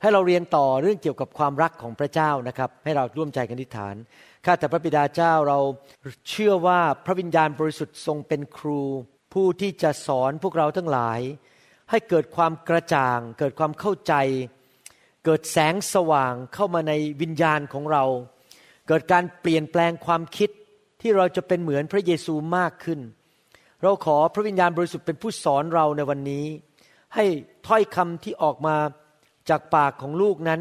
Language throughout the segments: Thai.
ให้เราเรียนต่อเรื่องเกี่ยวกับความรักของพระเจ้านะครับ ให้เราร่วมใจกันอธิษฐานข้าแต่พระบิดาเจ้าเราเชื่อว่าพระวิญญาณบริสุทธิ์ทรงเป็นครู ผู้ที่จะสอนพวกเราทั้งหลาย ให้เกิดความกระจ่าง เกิดความเข้าใจ เกิดแสงสว่างเข้ามาในวิญญาณของเรา เกิดการเปลี่ยนแปลงความคิดที่เราจะเป็นเหมือนพระเยซูมากขึ้น เราขอพระวิญญาณบริสุทธิ์เป็นผู้สอนเราในวันนี้ ให้ถ้อยคำที่ออกมา จากปากของลูกนั้น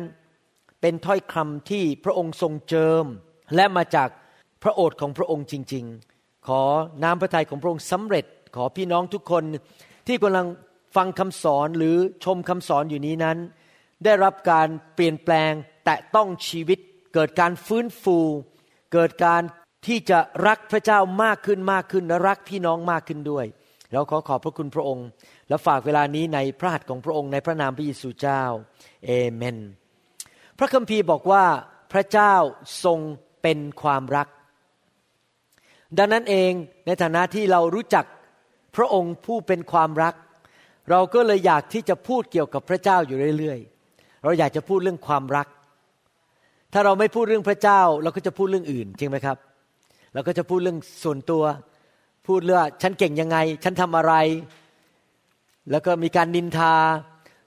เป็นถ้อยคำที่พระองค์ทรงเจิม และมาจากพระโอษฐ์ของพระองค์จริง ๆ ขอน้ำพระทัยของพระองค์สำเร็จ ขอพี่น้องทุกคนที่กำลังฟังคำสอนหรือชมคำสอนอยู่นี้นั้น ได้รับการเปลี่ยนแปลงแตะต้องชีวิต เกิดการฟื้นฟู เกิดการที่จะรักพระเจ้ามากขึ้นมากขึ้นและรักพี่น้องมากขึ้นด้วยเราขอขอบพระคุณพระองค์ และฝากเวลานี้ในพระหัตถ์ของพระองค์ในพระนามพระเยซูเจ้าเอเมน พระคัมภีร์บอกว่าพระเจ้าทรงเป็นความรัก ดังนั้นเองในฐานะที่เรารู้จักพระองค์ผู้เป็นความรัก เราก็เลยอยากที่จะพูดเกี่ยวกับพระเจ้าอยู่เรื่อยๆ เราอยากจะพูดเรื่องความรัก ถ้าเราไม่พูดเรื่องพระเจ้า เราก็จะพูดเรื่องอื่นจริงไหมครับ เราก็จะพูดเรื่องส่วนตัว พูดเรื่องฉันเก่งยังไง ฉันทำอะไร แล้วก็มีการนินทา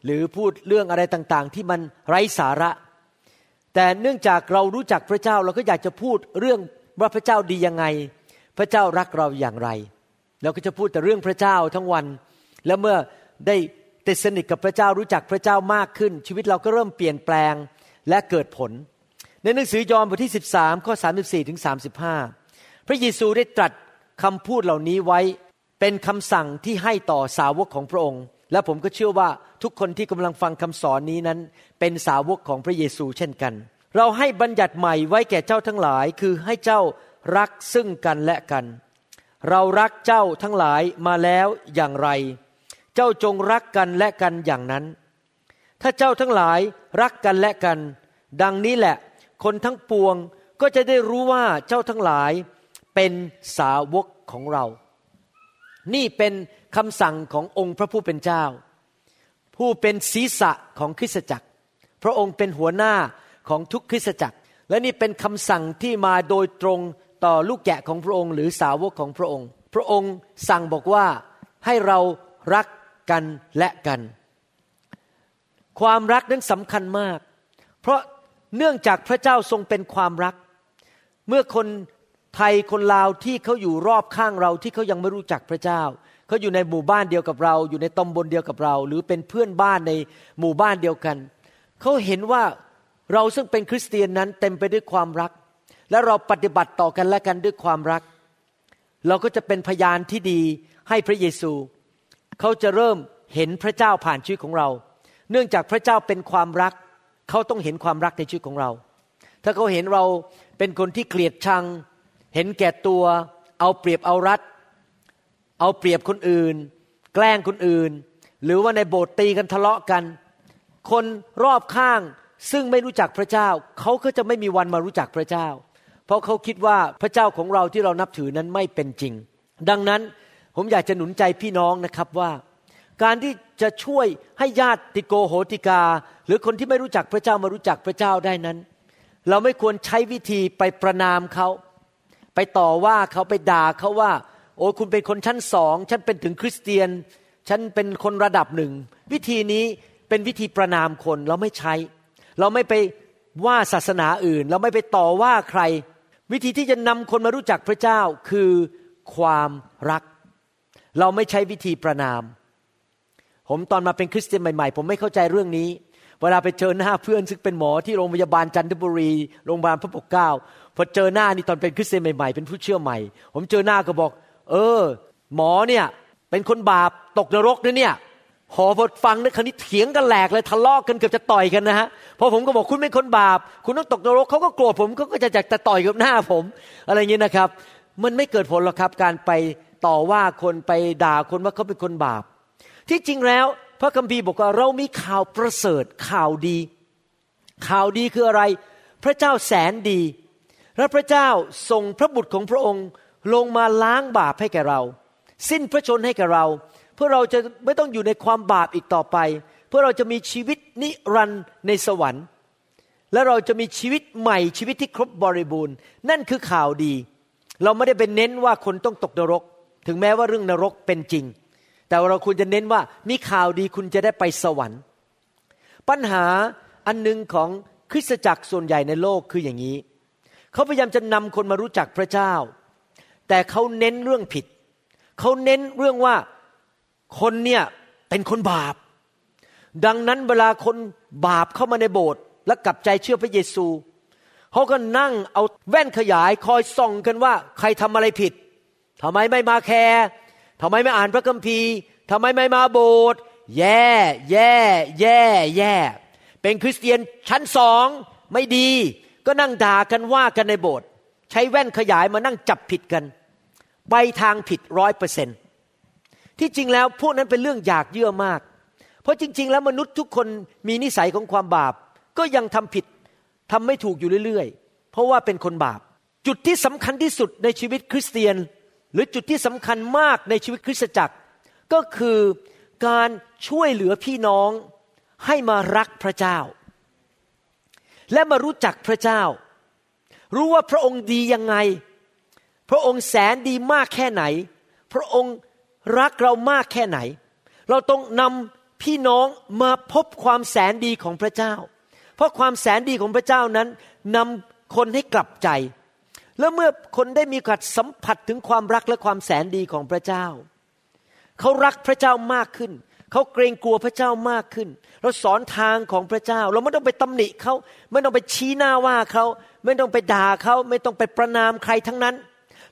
หรือพูดเรื่องอะไรต่างๆ ที่มันไร้สาระ แต่เนื่องจากเรารู้จักพระเจ้าเราก็อยากจะพูดเรื่องว่าพระเจ้าดียังไง พระเจ้ารักเราอย่างไร เราก็จะพูดแต่เรื่องพระเจ้าทั้งวัน แล้วเมื่อได้ติดสนิทกับพระเจ้ารู้จักพระเจ้ามากขึ้น ชีวิตเราก็เริ่มเปลี่ยนแปลงและเกิดผล ในหนังสือยอห์นบทที่ 13ข้อ34ถึง35 พระเยซูได้ตรัสคำพูดเหล่านี้ไว้ เป็นคำสั่งที่ให้ต่อสาวกของพระองค์ และผมก็เชื่อว่าทุกคนที่กำลังฟังคำสอนนี้นั้น เป็นสาวกของพระเยซูเช่นกัน เราให้บัญญัติใหม่ไว้แก่เจ้าทั้งหลาย คือให้เจ้ารักซึ่งกันและกัน เรารักเจ้าทั้งหลายมาแล้วอย่างไร เจ้าจงรักกันและกันอย่างนั้น ถ้าเจ้าทั้งหลายรักกันและกัน ดังนี้แหละ คนทั้งปวงก็จะได้รู้ว่าเจ้าทั้งหลายเป็นสาวกของเรา นี่เป็นคำสั่งขององค์พระผู้เป็นเจ้า ผู้เป็นศีรษะของคริสตจักร พระองค์เป็นหัวหน้าของทุกคริสตจักร และนี่เป็นคำสั่งที่มาโดยตรงต่อลูกแกะของพระองค์ หรือสาวกของพระองค์ พระองค์สั่งบอกว่าให้เรารักกันและกัน ความรักนั้นสำคัญมาก เพราะเนื่องจากพระเจ้าทรงเป็นความรัก เมื่อคน ทยคนลาวที่เขาอยู่รอบข้างเราที่เขายังไม่รู้จักพระเจ้าเขาอยู่ในหมู่บ้านเดียวกับเรา อยู่ในตำบลเดียวกับเรา หรือเป็นเพื่อนบ้านในหมู่บ้านเดียวกันเขาเห็นว่าเราซึ่งเป็นคริสเตียนนั้นเต็มไปด้วยความรัก และเราปฏิบัติต่อกันและกันด้วยความรัก เราก็จะเป็นพยานที่ดีให้พระเยซูเขาจะเริ่มเห็นพระเจ้าผ่านชีวิตของเรา เนื่องจากพระเจ้าเป็นความรักเขาต้องเห็นความรักในชีวิตของเรา ถ้าเขาเห็นเราเป็นคนที่เกลียดชัง เห็นแก่ตัว เอาเปรียบเอารัด เอาเปรียบคนอื่น แกล้งคนอื่น หรือว่าในโบสถ์ตีกันทะเลาะกัน คนรอบข้างซึ่งไม่รู้จักพระเจ้า เขาก็จะไม่มีวันมารู้จักพระเจ้า เพราะเขาคิดว่าพระเจ้าของเราที่เรานับถือนั้นไม่เป็นจริง ดังนั้นผมอยากจะหนุนใจพี่น้องนะครับว่า การที่จะช่วยให้ญาติโกโหติกา หรือคนที่ไม่รู้จักพระเจ้ามารู้จักพระเจ้าได้นั้น เราไม่ควรใช้วิธีไปประนามเขา ไปต่อว่าเขาไปด่าเขาว่า โอ้คุณเป็นคนชั้นสองฉันเป็นถึงคริสเตียน ฉันเป็นคนระดับหนึ่ง วิธีนี้เป็นวิธีประนามคนเราไม่ใช้ เราไม่ไปว่าศาสนาอื่น เราไม่ไปต่อว่าใคร วิธีที่จะนำคนมารู้จักพระเจ้าคือความรัก เราไม่ใช้วิธีประนาม ผมตอนมาเป็นคริสเตียนใหม่ๆ ผมไม่เข้าใจเรื่องนี้ เวลาไปเจอหน้าเพื่อนซึ่งเป็นหมอที่โรงพยาบาลจันทบุรี โรงพยาบาลพระปกเกล้า พอเจอหน้านี่ตอนเป็นคริสเตียนใหม่ๆเป็นผู้เชื่อใหม่ ผมเจอหน้าก็บอก เออ หมอเนี่ยเป็นคนบาปตกนรกนะเนี่ยพอพอฟังนะคราวนี้เถียงกันแหลกเลยทะเลาะกกันเกือบจะต่อยกันนะฮะพอผมก็บอกคุณเป็นคนบาป คุณต้องตกนรกเขาก็โกรธผมเขาก็จะอยากจะต่อยกับหน้าผม อะไรอย่างนี้นะครับ มันไม่เกิดผลหรอกครับ การไปต่อว่าคนไปด่าคนว่าเขาเป็นคนบาป ที่จริงแล้วพระคัมภีร์บอกว่าเรามีข่าวประเสริฐข่าวดี ข่าวดีคืออะไร พระเจ้าแสนดี และพระเจ้าส่งพระบุตรของพระองค์ลงมาล้างบาปให้แก่เรา สิ้นพระชนให้แก่เรา เพื่อเราจะไม่ต้องอยู่ในความบาปอีกต่อไป เพื่อเราจะมีชีวิตนิรันดร์ในสวรรค์ และเราจะมีชีวิตใหม่ชีวิตที่ครบบริบูรณ์ นั่นคือข่าวดี เราไม่ได้เป็นเน้นว่าคนต้องตกนรก ถึงแม้ว่าเรื่องนรกเป็นจริง แต่เราควรจะเน้นว่ามีข่าวดีคุณจะได้ไปสวรรค์ ปัญหาอันหนึ่งของคริสตจักรส่วนใหญ่ในโลกคืออย่างนี้ เขาพยายามจะนำคนมารู้จักพระเจ้า แต่เขาเน้นเรื่องผิด เขาเน้นเรื่องว่าคนเนี่ยเป็นคนบาป ดังนั้นเวลาคนบาปเข้ามาในโบสถ์และกลับใจเชื่อพระเยซูเขาก็นั่งเอาแว่นขยายคอยส่องกันว่า ใครทำอะไรผิดทำไมไม่มาแคร์ทำไมไม่อ่านพระคัมภีร์ทำไมไม่มาโบสถ์แย่ แย่ แย่ แย่ เป็นคริสเตียนชั้นสองไม่ดี ก็นั่งด่ากันว่ากันในโบสถ์ใช้แว่นขยายมานั่งจับผิดกัน ไปทางผิดร้อยเปอร์เซนที่จริงแล้วพวกนั้นเป็นเรื่องอยากเยื่อมาก เพราะจริง ๆ แล้วมนุษย์ทุกคนมีนิสัยของความบาป ก็ยังทำผิดทำไม่ถูกอยู่เรื่อยๆ เพราะว่าเป็นคนบาป จุดที่สำคัญที่สุดในชีวิตคริสเตียน หรือจุดที่สำคัญมากในชีวิตคริสตจักร ก็คือการช่วยเหลือพี่น้องให้มารักพระเจ้า และมารู้จักพระเจ้า รู้ว่าพระองค์ดียังไง พระองค์แสนดีมากแค่ไหน พระองค์รักเรามากแค่ไหน เราต้องนำพี่น้องมาพบความแสนดีของพระเจ้า เพราะความแสนดีของพระเจ้านั้นนำคนให้กลับใจ แล้วเมื่อคนได้มีกาสสัมผัสถึงความรักและความแสนดีของพระเจ้า เขารักพระเจ้ามากขึ้น เขาเกรงกลัวพระเจ้ามากขึ้น เราสอนทางของพระเจ้า เราไม่ต้องไปตำหนิเขาไม่ต้องไปชี้หน้าว่าเขาไม่ต้องไปด่าเขาไม่ต้องไปประนามใครทั้งนั้น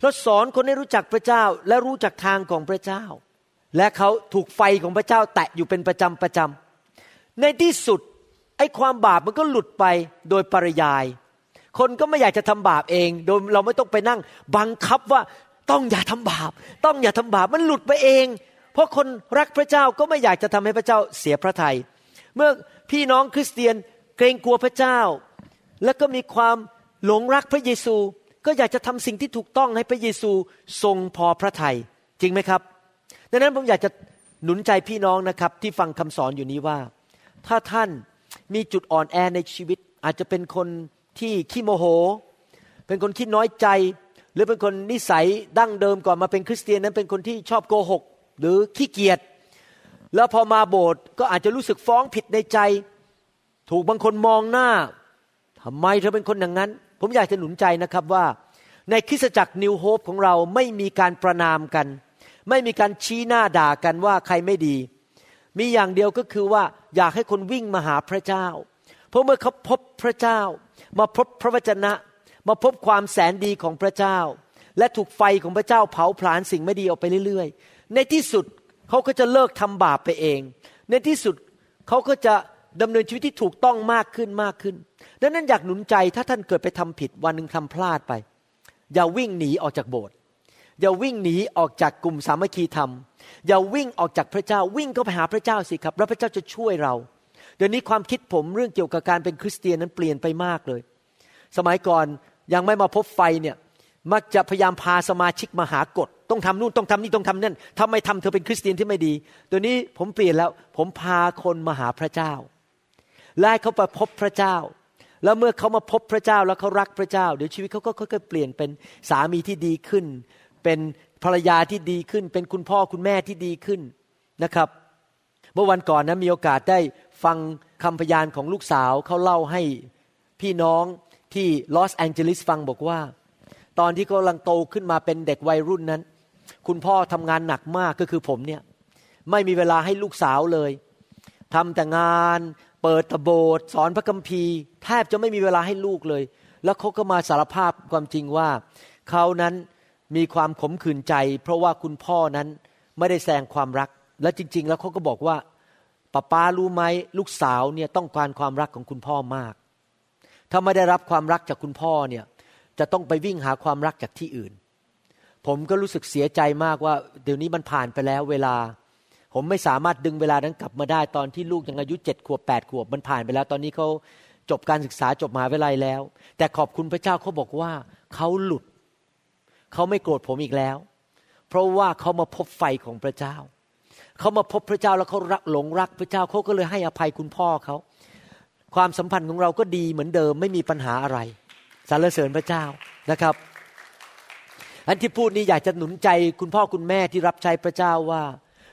เราสอนคนให้รู้จักพระเจ้าและรู้จักทางของพระเจ้า และเขาถูกไฟของพระเจ้าแตะอยู่เป็นประจำประจำในที่สุดไอ้ความบาปมันก็หลุดไปโดยปริยาย คนก็ไม่อยากจะทำบาปเอง โดยเราไม่ต้องไปนั่ง บังคับว่าต้องอย่าทำบาป ต้องอย่าทำบาปมันหลุดไปเอง เพราะคนรักพระเจ้าก็ไม่อยากจะทำให้พระเจ้าเสียพระทยัย เมื่อพี่น้องคริสเตียนเกรงกลัวพระเจ้า แล้วก็มีความหลงรักพระเยซู ก็อยากจะทำสิ่งที่ถูกต้องให้พระเยซูทรงพอพระทยัยจริงไหมครับ ดังนั้นผมอยากจะหนุนใจพี่น้องนะครับที่ฟังคำสอนอยู่นี้ว่า ถ้าท่านมีจุดอ่อนแอในชีวิต อาจจะเป็นคนที่ขี้โมโห เป็นคนขี้น้อยใจ หรือเป็นคนนิสัยดั้งเดิมก่อนมาเป็นคริสเตียนนั้นเป็นคนที่ชอบโกหก หรือขี้เกียจแล้วพอมาโบสถ์ก็อาจจะรู้สึกฟ้องผิดในใจ ถูกบางคนมองหน้าทำไมเธอเป็นคนอย่างนั้น ผมอยากจะหนุนใจนะครับว่า ในคริสตจักรนิวโฮปของเราไม่มีการประนามกัน ไม่มีการชี้หน้าด่ากันว่าใครไม่ดี มีอย่างเดียวก็คือว่าอยากให้คนวิ่งมาหาพระเจ้า เพราะเมื่อเขาพบพระเจ้า มาพบพระวจนะ มาพบความแสนดีของพระเจ้า และถูกไฟของพระเจ้าเผาผลาญสิ่งไม่ดีออกไปเรื่อย ในที่สุดเขาก็จะเลิกทำบาปไปเอง ในที่สุดเขาก็จะดำเนินชีวิตที่ถูกต้องมากขึ้นมากขึ้น ดังนั้นอยากหนุนใจถ้าท่านเกิดไปทำผิดวันหนึ่งทำพลาดไป อย่าวิ่งหนีออกจากโบสถ์อย่าวิ่งหนีออกจากกลุ่มสามัคคีธรรม อย่าวิ่งออกจากพระเจ้าวิ่งเข้าไปหาพระเจ้าสิครับแล้วพระเจ้าจะช่วยเรา เดี๋ยวนี้ความคิดผมเรื่องเกี่ยวกับการเป็นคริสเตียนนั้นเปลี่ยนไปมากเลย สมัยก่อนยังไม่มาพบไฟเนี่ย มักจะพยายามพาสมาชิกมาหากฎต้องทำนู่นต้องทำนี่ต้องทำนั่นทำไมทำเธอเป็นคริสเตียนที่ไม่ดีเดี๋ยวนี้ผมเปลี่ยนแล้ว ผมพาคนมาหาพระเจ้าและเขาไปพบพระเจ้า แล้วเมื่อเขามาพบพระเจ้าแล้วเขารักพระเจ้า เดี๋ยวชีวิตเขาก็ค่อยๆเปลี่ยนเป็นสามีที่ดีขึ้น เป็นภรรยาที่ดีขึ้น เป็นคุณพ่อคุณแม่ที่ดีขึ้นนะครับ เมื่อวันก่อนนะมีโอกาสได้ฟังคำพยานของลูกสาวเขาเล่าให้พี่น้องที่ลอสแองเจลิสฟังบอกว่า ตอนที่เขากำลังโตขึ้นมาเป็นเด็กวัยรุ่นนั้น คุณพ่อทำงานหนักมากก็คือผมเนี่ยไม่มีเวลาให้ลูกสาวเลยทำแต่งานเปิดตโบสสอนพระคัมภีร์แทบจะไม่มีเวลาให้ลูกเลย แล้วเขาก็มาสารภาพความจริงว่าเขานั้นมีความขมขื่นใจ เพราะว่าคุณพ่อนั้นไม่ได้แสดงความรัก และจริง ๆ แล้วเขาก็บอกว่าป้าป้ารู้ไหมลูกสาวเนี่ยต้องการความรักของคุณพ่อมาก ถ้าไม่ได้รับความรักจากคุณพ่อเนี่ย จะต้องไปวิ่งหาความรักจากที่อื่น ผมก็รู้สึกเสียใจมากว่า เดี๋ยวนี้มันผ่านไปแล้วเวลา ผมไม่สามารถดึงเวลานั้นกลับมาได้ตอนที่ลูกยังอายุเจ็ดขวบแปดขวบมันผ่านไปแล้ว ตอนนี้เขาจบการศึกษาจบมหาวิทยาลัยแล้ว แต่ขอบคุณพระเจ้าเขาบอกว่าเขาหลุดเขาไม่โกรธผมอีกแล้ว เพราะว่าเขามาพบไฟของพระเจ้าเขามาพบพระเจ้าแล้วเขารักหลงรักพระเจ้าเขาก็เลยให้อภัยคุณพ่อเขาความสัมพันธ์ของเราก็ดีเหมือนเดิมไม่มีปัญหาอะไร สรรเสริญพระเจ้านะครับ อันที่พูดนี้อยากจะหนุนใจคุณพ่อคุณแม่ที่รับใช้พระเจ้าว่า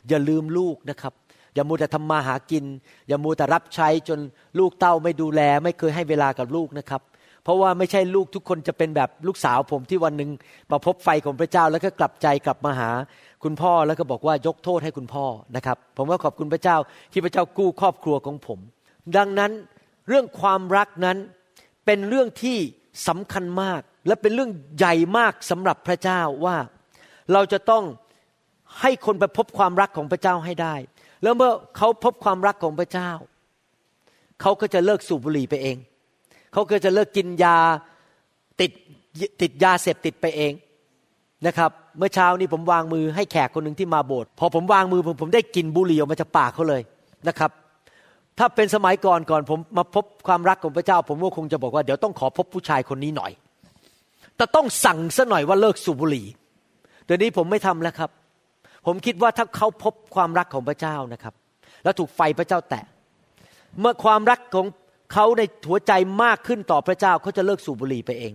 อย่าลืมลูกนะครับ อย่ามัวแต่ทำมาหากิน อย่ามัวแต่รับใช้จนลูกเต้าไม่ดูแล ไม่เคยให้เวลากับลูกนะครับ เพราะว่าไม่ใช่ลูกทุกคนจะเป็นแบบลูกสาวผมที่วันหนึ่งมาพบไฟของพระเจ้าแล้วก็กลับใจกลับมาหาคุณพ่อแล้วก็บอกว่ายกโทษให้คุณพ่อนะครับ ผมก็ขอบคุณพระเจ้าที่พระเจ้ากู้ครอบครัวของผม ดังนั้นเรื่องความรักนั้นเป็นเรื่องที่ สำคัญมากและเป็นเรื่องใหญ่มากสำหรับพระเจ้าว่าเราจะต้องให้คนไปพบความรักของพระเจ้าให้ได้ แล้วเมื่อเขาพบความรักของพระเจ้า เขาก็จะเลิกสูบบุหรี่ไปเอง เขาก็จะเลิกกินยาติดติดยาเสพติดไปเองนะครับ เมื่อเช้านี้ผมวางมือให้แขกคนหนึ่งที่มาโบสถ์พอผมวางมือผมผมได้กลิ่นบุหรี่ออกมาจากปากเขาเลยนะครับ ถ้าเป็นสมัยก่อนก่อนผมมาพบความรักของพระเจ้า ผมก็คงจะบอกว่าเดี๋ยวต้องขอพบผู้ชายคนนี้หน่อย แต่ต้องสั่งซะหน่อยว่าเลิกสูบบุหรี่เดี๋ยวนี้ผมไม่ทำแล้วครับ ผมคิดว่าถ้าเขาพบความรักของพระเจ้านะครับ แล้วถูกไฟพระเจ้าแตะ เมื่อความรักของเขาในหัวใจมากขึ้นต่อพระเจ้าเขาจะเลิกสูบบุหรี่ไปเอง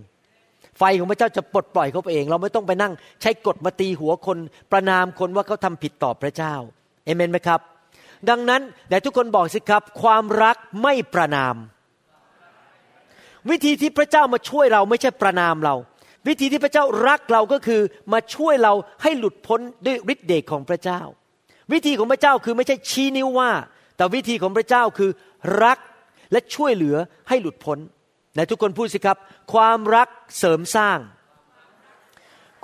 ไฟของพระเจ้าจะปลดปล่อยเขาไปเอง เราไม่ต้องไปนั่ง ใช้กฎมาตีหัวคนประนามคนว่าเขาทำผิดต่อพระเจ้าเอเมนไหมครับ ดังนั้นแต่ทุกคนบอกสิครับ ความรักไม่ประนาม วิธีที่พระเจ้ามาช่วยเราไม่ใช่ประนามเรา วิธีที่พระเจ้ารักเราก็คือมาช่วยเราให้หลุดพ้นด้วยฤทธิ์เดชของพระเจ้า วิธีของพระเจ้าคือไม่ใช่ชี้นิ้วว่า แต่วิธีของพระเจ้าคือรักและช่วยเหลือให้หลุดพ้นและทุกคนพูดสิครับ ความรักเสริมสร้าง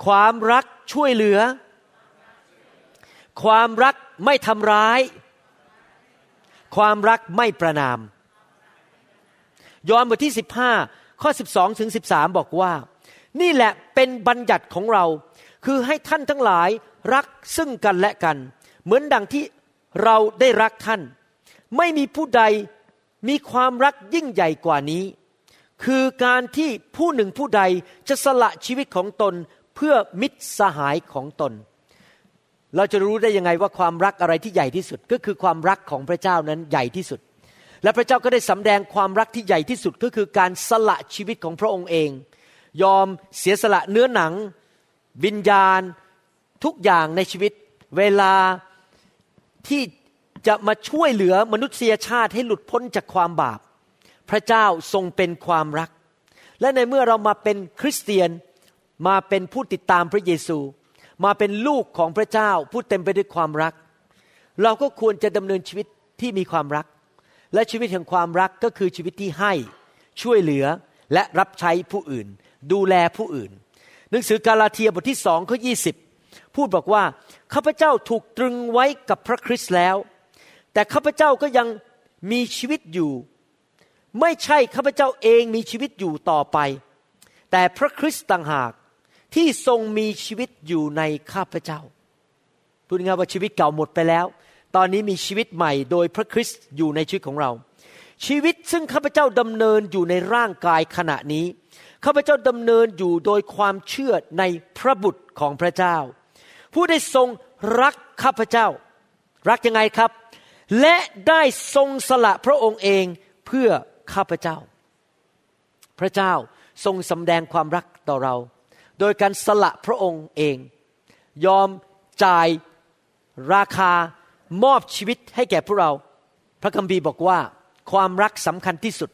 ความรักช่วยเหลือ ความรักไม่ทำร้าย ความรักไม่ประนาม ยอห์นบทที่ 15 ข้อ 12 ถึง 13 บอกว่า นี่แหละเป็นบัญญัติของเรา คือให้ท่านทั้งหลายรักซึ่งกันและกัน เหมือนดังที่เราได้รักท่าน ไม่มีผู้ใดมีความรักยิ่งใหญ่กว่านี้ คือการที่ผู้หนึ่งผู้ใดจะสละชีวิตของตนเพื่อมิตรสหายของตน เราจะรู้ได้ยังไงว่าความรักอะไรที่ใหญ่ที่สุดก็คือความรักของพระเจ้านั้นใหญ่ที่สุด และพระเจ้าก็ได้สำแดงความรักที่ใหญ่ที่สุดก็คือการสละชีวิตของพระองค์เอง ยอมเสียสละเนื้อหนัง วิญญาณทุกอย่างในชีวิต เวลาที่จะมาช่วยเหลือมนุษยชาติให้หลุดพ้นจากความบาป พระเจ้าทรงเป็นความรัก และในเมื่อเรามาเป็นคริสเตียนมาเป็นผู้ติดตามพระเยซู มาเป็นลูกของพระเจ้าผู้เต็มไปด้วยความรัก เราก็ควรจะดำเนินชีวิตที่มีความรัก และชีวิตแห่งความรักก็คือชีวิตที่ให้ช่วยเหลือและรับใช้ผู้อื่น ดูแลผู้อื่น หนังสือกาลาเทียบทที่สองข้อยีพูดบอกว่าข้าพเจ้าถูกตรึงไว้กับพระคริสต์แล้ว แต่ข้าพเจ้าก็ยังมีชีวิตอยู่ ไม่ใช่ข้าพเจ้าเองมีชีวิตอยู่ต่อไป แต่พระคริสต์ต่างหาก ที่ทรงมีชีวิตอยู่ในข้าพเจ้าพูดง่ายว่าชีวิตเก่าหมดไปแล้ว ตอนนี้มีชีวิตใหม่โดยพระคริสต์อยู่ในชีวิตของเรา ชีวิตซึ่งข้าพเจ้าดำเนินอยู่ในร่างกายขณะนี้ ข้าพเจ้าดำเนินอยู่โดยความเชื่อในพระบุตรของพระเจ้า ผู้ได้ทรงรักข้าพเจ้า รักยังไงครับ และได้ทรงสละพระองค์เองเพื่อข้าพเจ้า พระเจ้าทรงสำแดงความรักต่อเรา โดยการสละพระองค์เอง ยอมจ่ายราคามอบชีวิตให้แก่พวกเรา พระคัมภีร์บอกว่า ความรักสำคัญที่สุด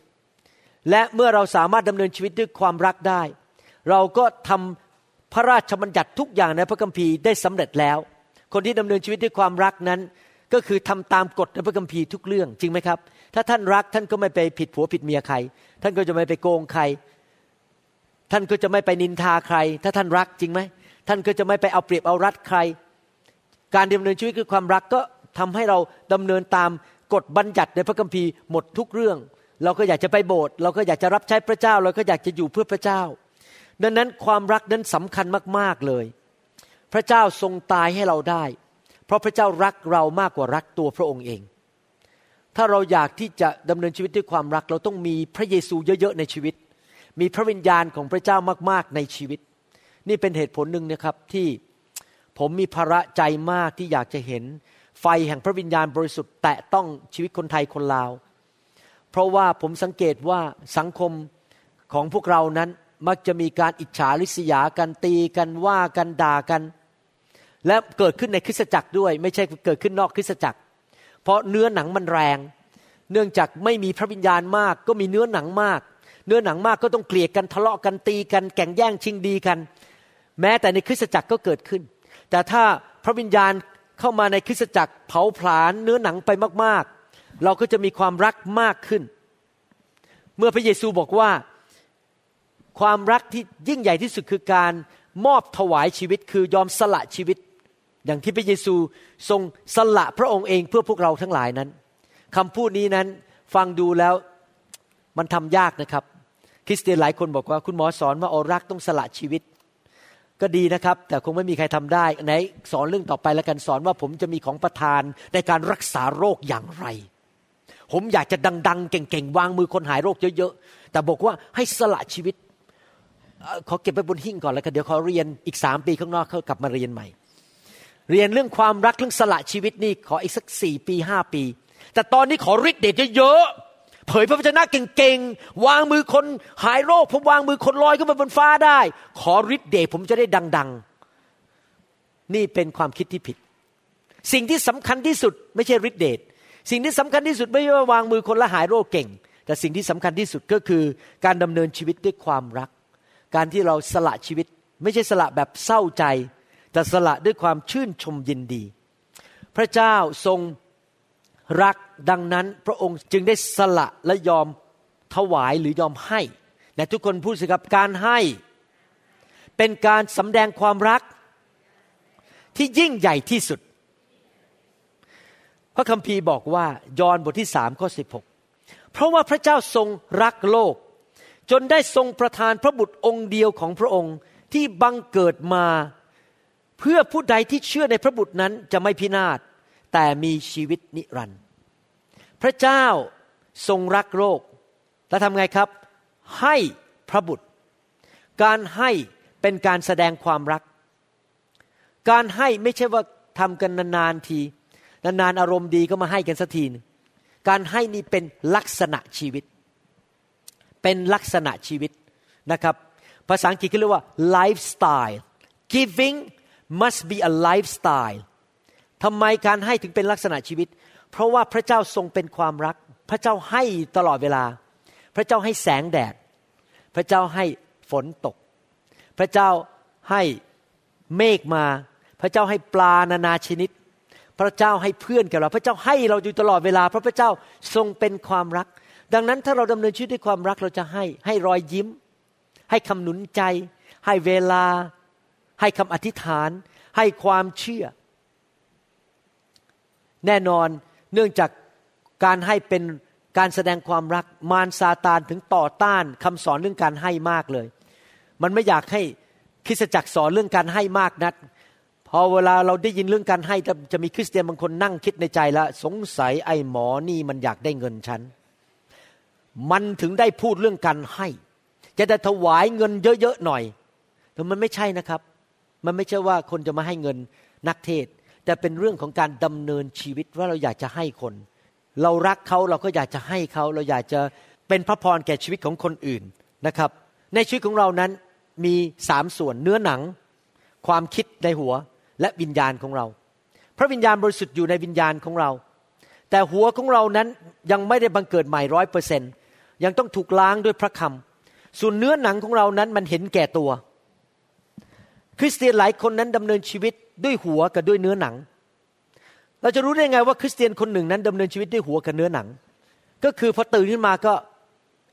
และเมื่อเราสามารถดำเนินชีวิตด้วยความรักได้ เราก็ทำพระราชบัญญัติทุกอย่างในพระคัมภีร์ได้สำเร็จแล้ว คนที่ดำเนินชีวิตด้วยความรักนั้น ก็คือทำตามกฎในพระคัมภีร์ทุกเรื่องจริงไหมครับ ถ้าท่านรักท่านก็ไม่ไปผิดผัวผิดเมียใคร ท่านก็จะไม่ไปโกงใคร ท่านก็จะไม่ไปนินทาใคร ถ้าท่านรักจริงไหมท่านก็จะไม่ไปเอาเปรียบเอารัดใคร การดำเนินชีวิตคือความรักก็ทำให้เราดำเนินตามกฎบัญญัติในพระคัมภีร์หมดทุกเรื่อง เราก็อยากจะไปโบสถ์เราก็อยากจะรับใช้พระเจ้า เราก็อยากจะอยู่เพื่อพระเจ้า ดังนั้นความรักนั้นสำคัญมากๆเลย พระเจ้าทรงตายให้เราได้ เพราะพระเจ้ารักเรามากกว่ารักตัวพระองค์เอง ถ้าเราอยากที่จะดำเนินชีวิตด้วยความรัก เราต้องมีพระเยซูเยอะๆในชีวิต มีพระวิญญาณของพระเจ้ามากๆในชีวิต นี่เป็นเหตุผลหนึ่งนะครับที่ผมมีภาระใจมากที่อยากจะเห็น ไฟแห่งพระวิญญาณบริสุทธิ์แตะต้องชีวิตคนไทยคนลาว เพราะว่าผมสังเกตว่าสังคมของพวกเรานั้นมักจะมีการอิจฉาริษยากันตีกันว่ากันด่ากัน และเกิดขึ้นในคริสตจักรด้วย ไม่ใช่เกิดขึ้นนอกคริสตจักร เพราะเนื้อหนังมันแรง เนื่องจากไม่มีพระวิญญาณมาก ก็มีเนื้อหนังมาก เนื้อหนังมากก็ต้องเกลียดกันทะเลาะกันตีกันแข่งแย่งชิงดีกัน แม้แต่ในคริสตจักรก็เกิดขึ้น แต่ถ้าพระวิญญาณเข้ามาในคริสตจักรเผาผลาญเนื้อหนังไปมากๆ เราก็จะมีความรักมากขึ้น เมื่อพระเยซูบอกว่าความรักที่ยิ่งใหญ่ที่สุดคือการมอบถวายชีวิตคือยอมสละชีวิต อย่างที่พระเยซูทรงสละพระองค์เองเพื่อพวกเราทั้งหลายนั้นคำพูดนี้นั้นฟังดูแล้วมันทำยากนะครับ คริสเตียนหลายคนบอกว่าคุณหมอสอนว่าอรักต้องสละชีวิต ก็ดีนะครับ แต่คงไม่มีใครทำได้ไหนสอนเรื่องต่อไปแล้วกันสอนว่าผมจะมีของประทานในการรักษาโรคอย่างไร ผมอยากจะดัง ๆ เก่งๆวางมือคนหายโรคเยอะๆแต่บอกว่าให้สละชีวิตขอเก็บไปบนหิ้งก่อนแล้วกันเดี๋ยวขอเรียนอีกสามปีข้างนอกเขากลับมาเรียนใหม่ เรียนเรื่องความรักเรื่องสละชีวิตนี่ขออีกสักสี่ปีห้าปี แต่ตอนนี้ขอฤทธิ์เดชเยอะๆ เผยพระวจนะเก่งๆ วางมือคนหายโรค ผมวางมือคนลอยขึ้นมาบนฟ้าได้ ขอฤทธิ์เดชผมจะได้ดัง ๆ นี่เป็นความคิดที่ผิด สิ่งที่สำคัญที่สุด ไม่ใช่ฤทธิ์เดช สิ่งที่สำคัญที่สุดไม่ใช่ว่าวางมือคนละหายโรคเก่ง แต่สิ่งที่สำคัญที่สุดก็คือการดำเนินชีวิตด้วยความรัก การที่เราสละชีวิต ไม่ใช่สละแบบเศร้าใจ แต่สละด้วยความชื่นชมยินดี พระเจ้าทรงรักดังนั้นพระองค์จึงได้สละและยอมถวายหรือยอมให้แต่ทุกคนพูดสิครับการให้เป็นการสำแดงความรักที่ยิ่งใหญ่ที่สุด พระคัมภีร์บอกว่ายอห์นบทที่สามข้อสิบหกเพราะว่าพระเจ้าทรงรักโลก จนได้ทรงประทานพระบุตรองค์เดียวของพระองค์ที่บังเกิดมา เพื่อผู้ใดที่เชื่อในพระบุตรนั้นจะไม่พินาศแต่มีชีวิตนิรันดร์ พระเจ้าทรงรักโลกแล้วทำไงครับ ให้พระบุตร การให้เป็นการแสดงความรัก การให้ไม่ใช่ว่าทำกันนานๆที นานๆอารมณ์ดีก็มาให้กันสักทีนึงการให้นี่เป็นลักษณะชีวิต เป็นลักษณะชีวิตนะครับ ภาษาอังกฤษเขาเรียกว่า lifestyle giving must be a lifestyle ทำไมการให้ถึงเป็นลักษณะชีวิต เพราะว่าพระเจ้าทรงเป็นความรัก พระเจ้าให้ตลอดเวลา พระเจ้าให้แสงแดด พระเจ้าให้ฝนตก พระเจ้าให้เมฆมา พระเจ้าให้ปลานานาชนิด พระเจ้าให้เพื่อนกับเรา พระเจ้าให้เราอยู่ตลอดเวลา เพราะพระเจ้าทรงเป็นความรัก ดังนั้นถ้าเราดำเนินชีวิตด้วยความรักเราจะให้ให้รอยยิ้ม ให้คำหนุนใจ ให้เวลา ให้คำอธิษฐาน ให้ความเชื่อ แน่นอน เนื่องจากการให้เป็นการแสดงความรักมารซาตานถึงต่อต้านคำสอนเรื่องการให้มากเลย มันไม่อยากให้คริสตจักรสอนเรื่องการให้มากนัก พอเวลาเราได้ยินเรื่องการให้จะมีคริสเตียนบางคนนั่งคิดในใจแล้วสงสัยไอ้หมอนี่มันอยากได้เงินฉัน มันถึงได้พูดเรื่องการให้ จะได้ถวายเงินเยอะๆหน่อยแต่มันไม่ใช่นะครับ มันไม่ใช่ว่าคนจะมาให้เงินนักเทศ แต่เป็นเรื่องของการดำเนินชีวิตว่าเราอยากจะให้คน เรารักเขาเราก็อยากจะให้เขาเราอยากจะเป็นพระพรแก่ชีวิตของคนอื่นนะครับ ในชีวิตของเรานั้นมีสามส่วนเนื้อหนัง ความคิดในหัวและวิญญาณของเรา พระวิญญาณบริสุทธิ์อยู่ในวิญญาณของเรา แต่หัวของเรานั้นยังไม่ได้บังเกิดใหม่ร้อยเปอร์เซนต์ยังต้องถูกล้างด้วยพระคำส่วนเนื้อหนังของเรานั้นมันเห็นแก่ตัว คริสเตียนหลายคนนั้นดำเนินชีวิตด้วยหัวกับด้วยเนื้อหนัง เราจะรู้ได้ไงว่าคริสเตียนคนหนึ่งนั้นดำเนินชีวิตด้วยหัวกับเนื้อหนัง ก็คือพอตื่นขึ้นมาก็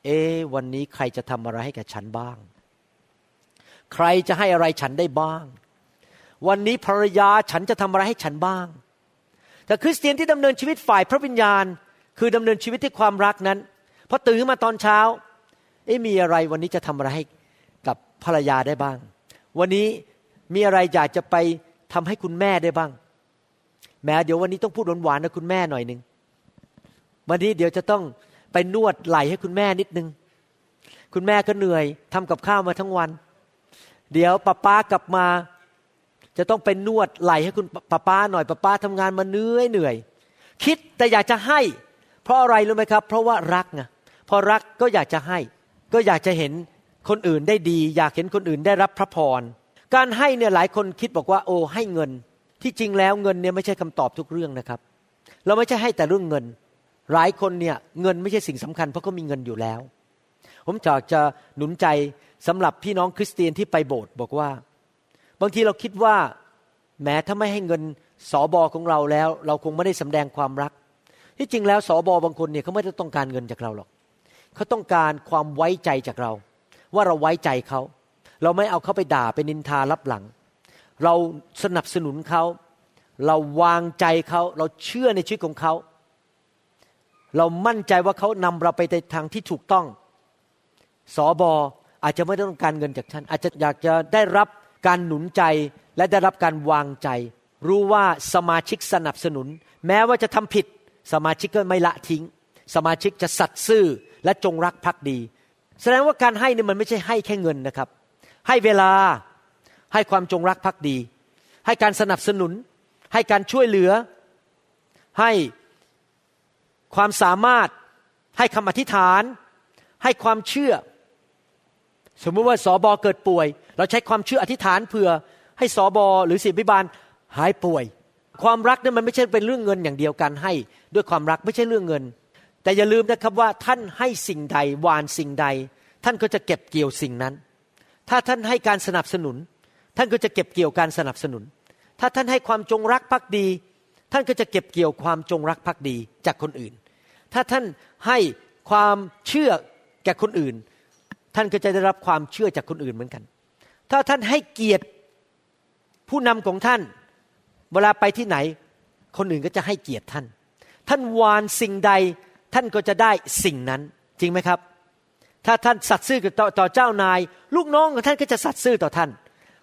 เอวันนี้ใครจะทำอะไรให้กับฉันบ้าง ใครจะให้อะไรฉันได้บ้าง วันนี้ภรรยาฉันจะทำอะไรให้ฉันบ้าง แต่คริสเตียนที่ดำเนินชีวิตฝ่ายพระวิญญาณ คือดำเนินชีวิตที่ความรักนั้นพอตื่นขึ้นมาตอนเช้า เอ๊มีอะไรวันนี้จะทำอะไรให้กับภรรยาได้บ้าง วันนี้มีอะไรอยากจะไปทำให้คุณแม่ได้บ้าง แม้เดี๋ยววันนี้ต้องพูดหวานๆนะคุณแม่หน่อยหนึ่งวันนี้เดี๋ยวจะต้องไปนวดไหล่ให้คุณแม่นิดนึง คุณแม่ก็เหนื่อยทำกับข้าวมาทั้งวัน เดี๋ยวป้าป้ากลับมา จะต้องไปนวดไหล่ให้คุณป้าป้าหน่อยป้าป้าทำงานมาเหนื่อยเหนื่อย คิดแต่อยากจะให้ เพราะอะไรรู้ไหมครับ เพราะว่ารักไงพอรักก็อยากจะให้ ก็อยากจะเห็น คนอื่นได้ดี อยากเห็นคนอื่นได้รับพระพร การให้เนี่ยหลายคนคิดบอกว่าโอ้ให้เงิน ที่จริงแล้วเงินเนี่ยไม่ใช่คำตอบทุกเรื่องนะครับ เราไม่ใช่ให้แต่เรื่องเงิน หลายคนเนี่ยเงินไม่ใช่สิ่งสำคัญเพราะเขามีเงินอยู่แล้ว ผมอยากจะหนุนใจสำหรับพี่น้องคริสเตียนที่ไปโบสถ์บอกว่า บางทีเราคิดว่าแม้ถ้าไม่ให้เงินสอบอของเราแล้ว เราคงไม่ได้สำแดงความรัก ที่จริงแล้วสอบอบางคนเนี่ยเขาไม่ได้ต้องการเงินจากเราหรอกเขาต้องการความไว้ใจจากเรา ว่าเราไว้ใจเขา เราไม่เอาเขาไปด่าไปนินทารับหลัง เราสนับสนุนเขา เราวางใจเขา เราเชื่อในชีวิตของเขา เรามั่นใจว่าเขานำเราไปในทางที่ถูกต้อง สอบออาจจะไม่ต้องการเงินจากท่าน อาจจะอยากจะได้รับการหนุนใจและได้รับการวางใจ รู้ว่าสมาชิกสนับสนุน แม้ว่าจะทำผิด สมาชิกก็ไม่ละทิ้ง สมาชิกจะสัตย์ซื่อและจงรักภักดี แสดงว่าการให้นี่มันไม่ใช่ให้แค่เงินนะครับ ให้เวลาให้ความจงรักภักดี ให้การสนับสนุน ให้การช่วยเหลือ ให้ความสามารถ ให้คำอธิษฐาน ให้ความเชื่อ สมมติว่าสอบอเกิดป่วย เราใช้ความเชื่ออธิษฐานเผื่อ ให้สอบอหรือศิบิบาลหายป่วย ความรักนั้นมันไม่ใช่เป็นเรื่องเงินอย่างเดียวกันให้ด้วยความรักไม่ใช่เรื่องเงิน แต่อย่าลืมนะครับว่าท่านให้สิ่งใดวานสิ่งใด ท่านก็จะเก็บเกี่ยวสิ่งนั้น ถ้าท่านให้การสนับสนุน ท่านก็จะเก็บเกี่ยวการสนับสนุน ถ้าท่านให้ความจงรักภักดี ท่านก็จะเก็บเกี่ยวความจงรักภักดีจากคนอื่น ถ้าท่านให้ความเชื่อแก่คนอื่น ท่านก็จะได้รับความเชื่อจากคนอื่นเหมือนกัน ถ้าท่านให้เกียรติผู้นำของท่าน เวลาไปที่ไหน คนอื่นก็จะให้เกียรติท่าน ท่านวานสิ่งใด ท่านก็จะได้สิ่งนั้นจริงไหมครับ ถ้าท่านสัตย์ซื่อต่อต่อเจ้านาย ลูกน้องของท่านก็จะสัตย์ซื่อต่อท่าน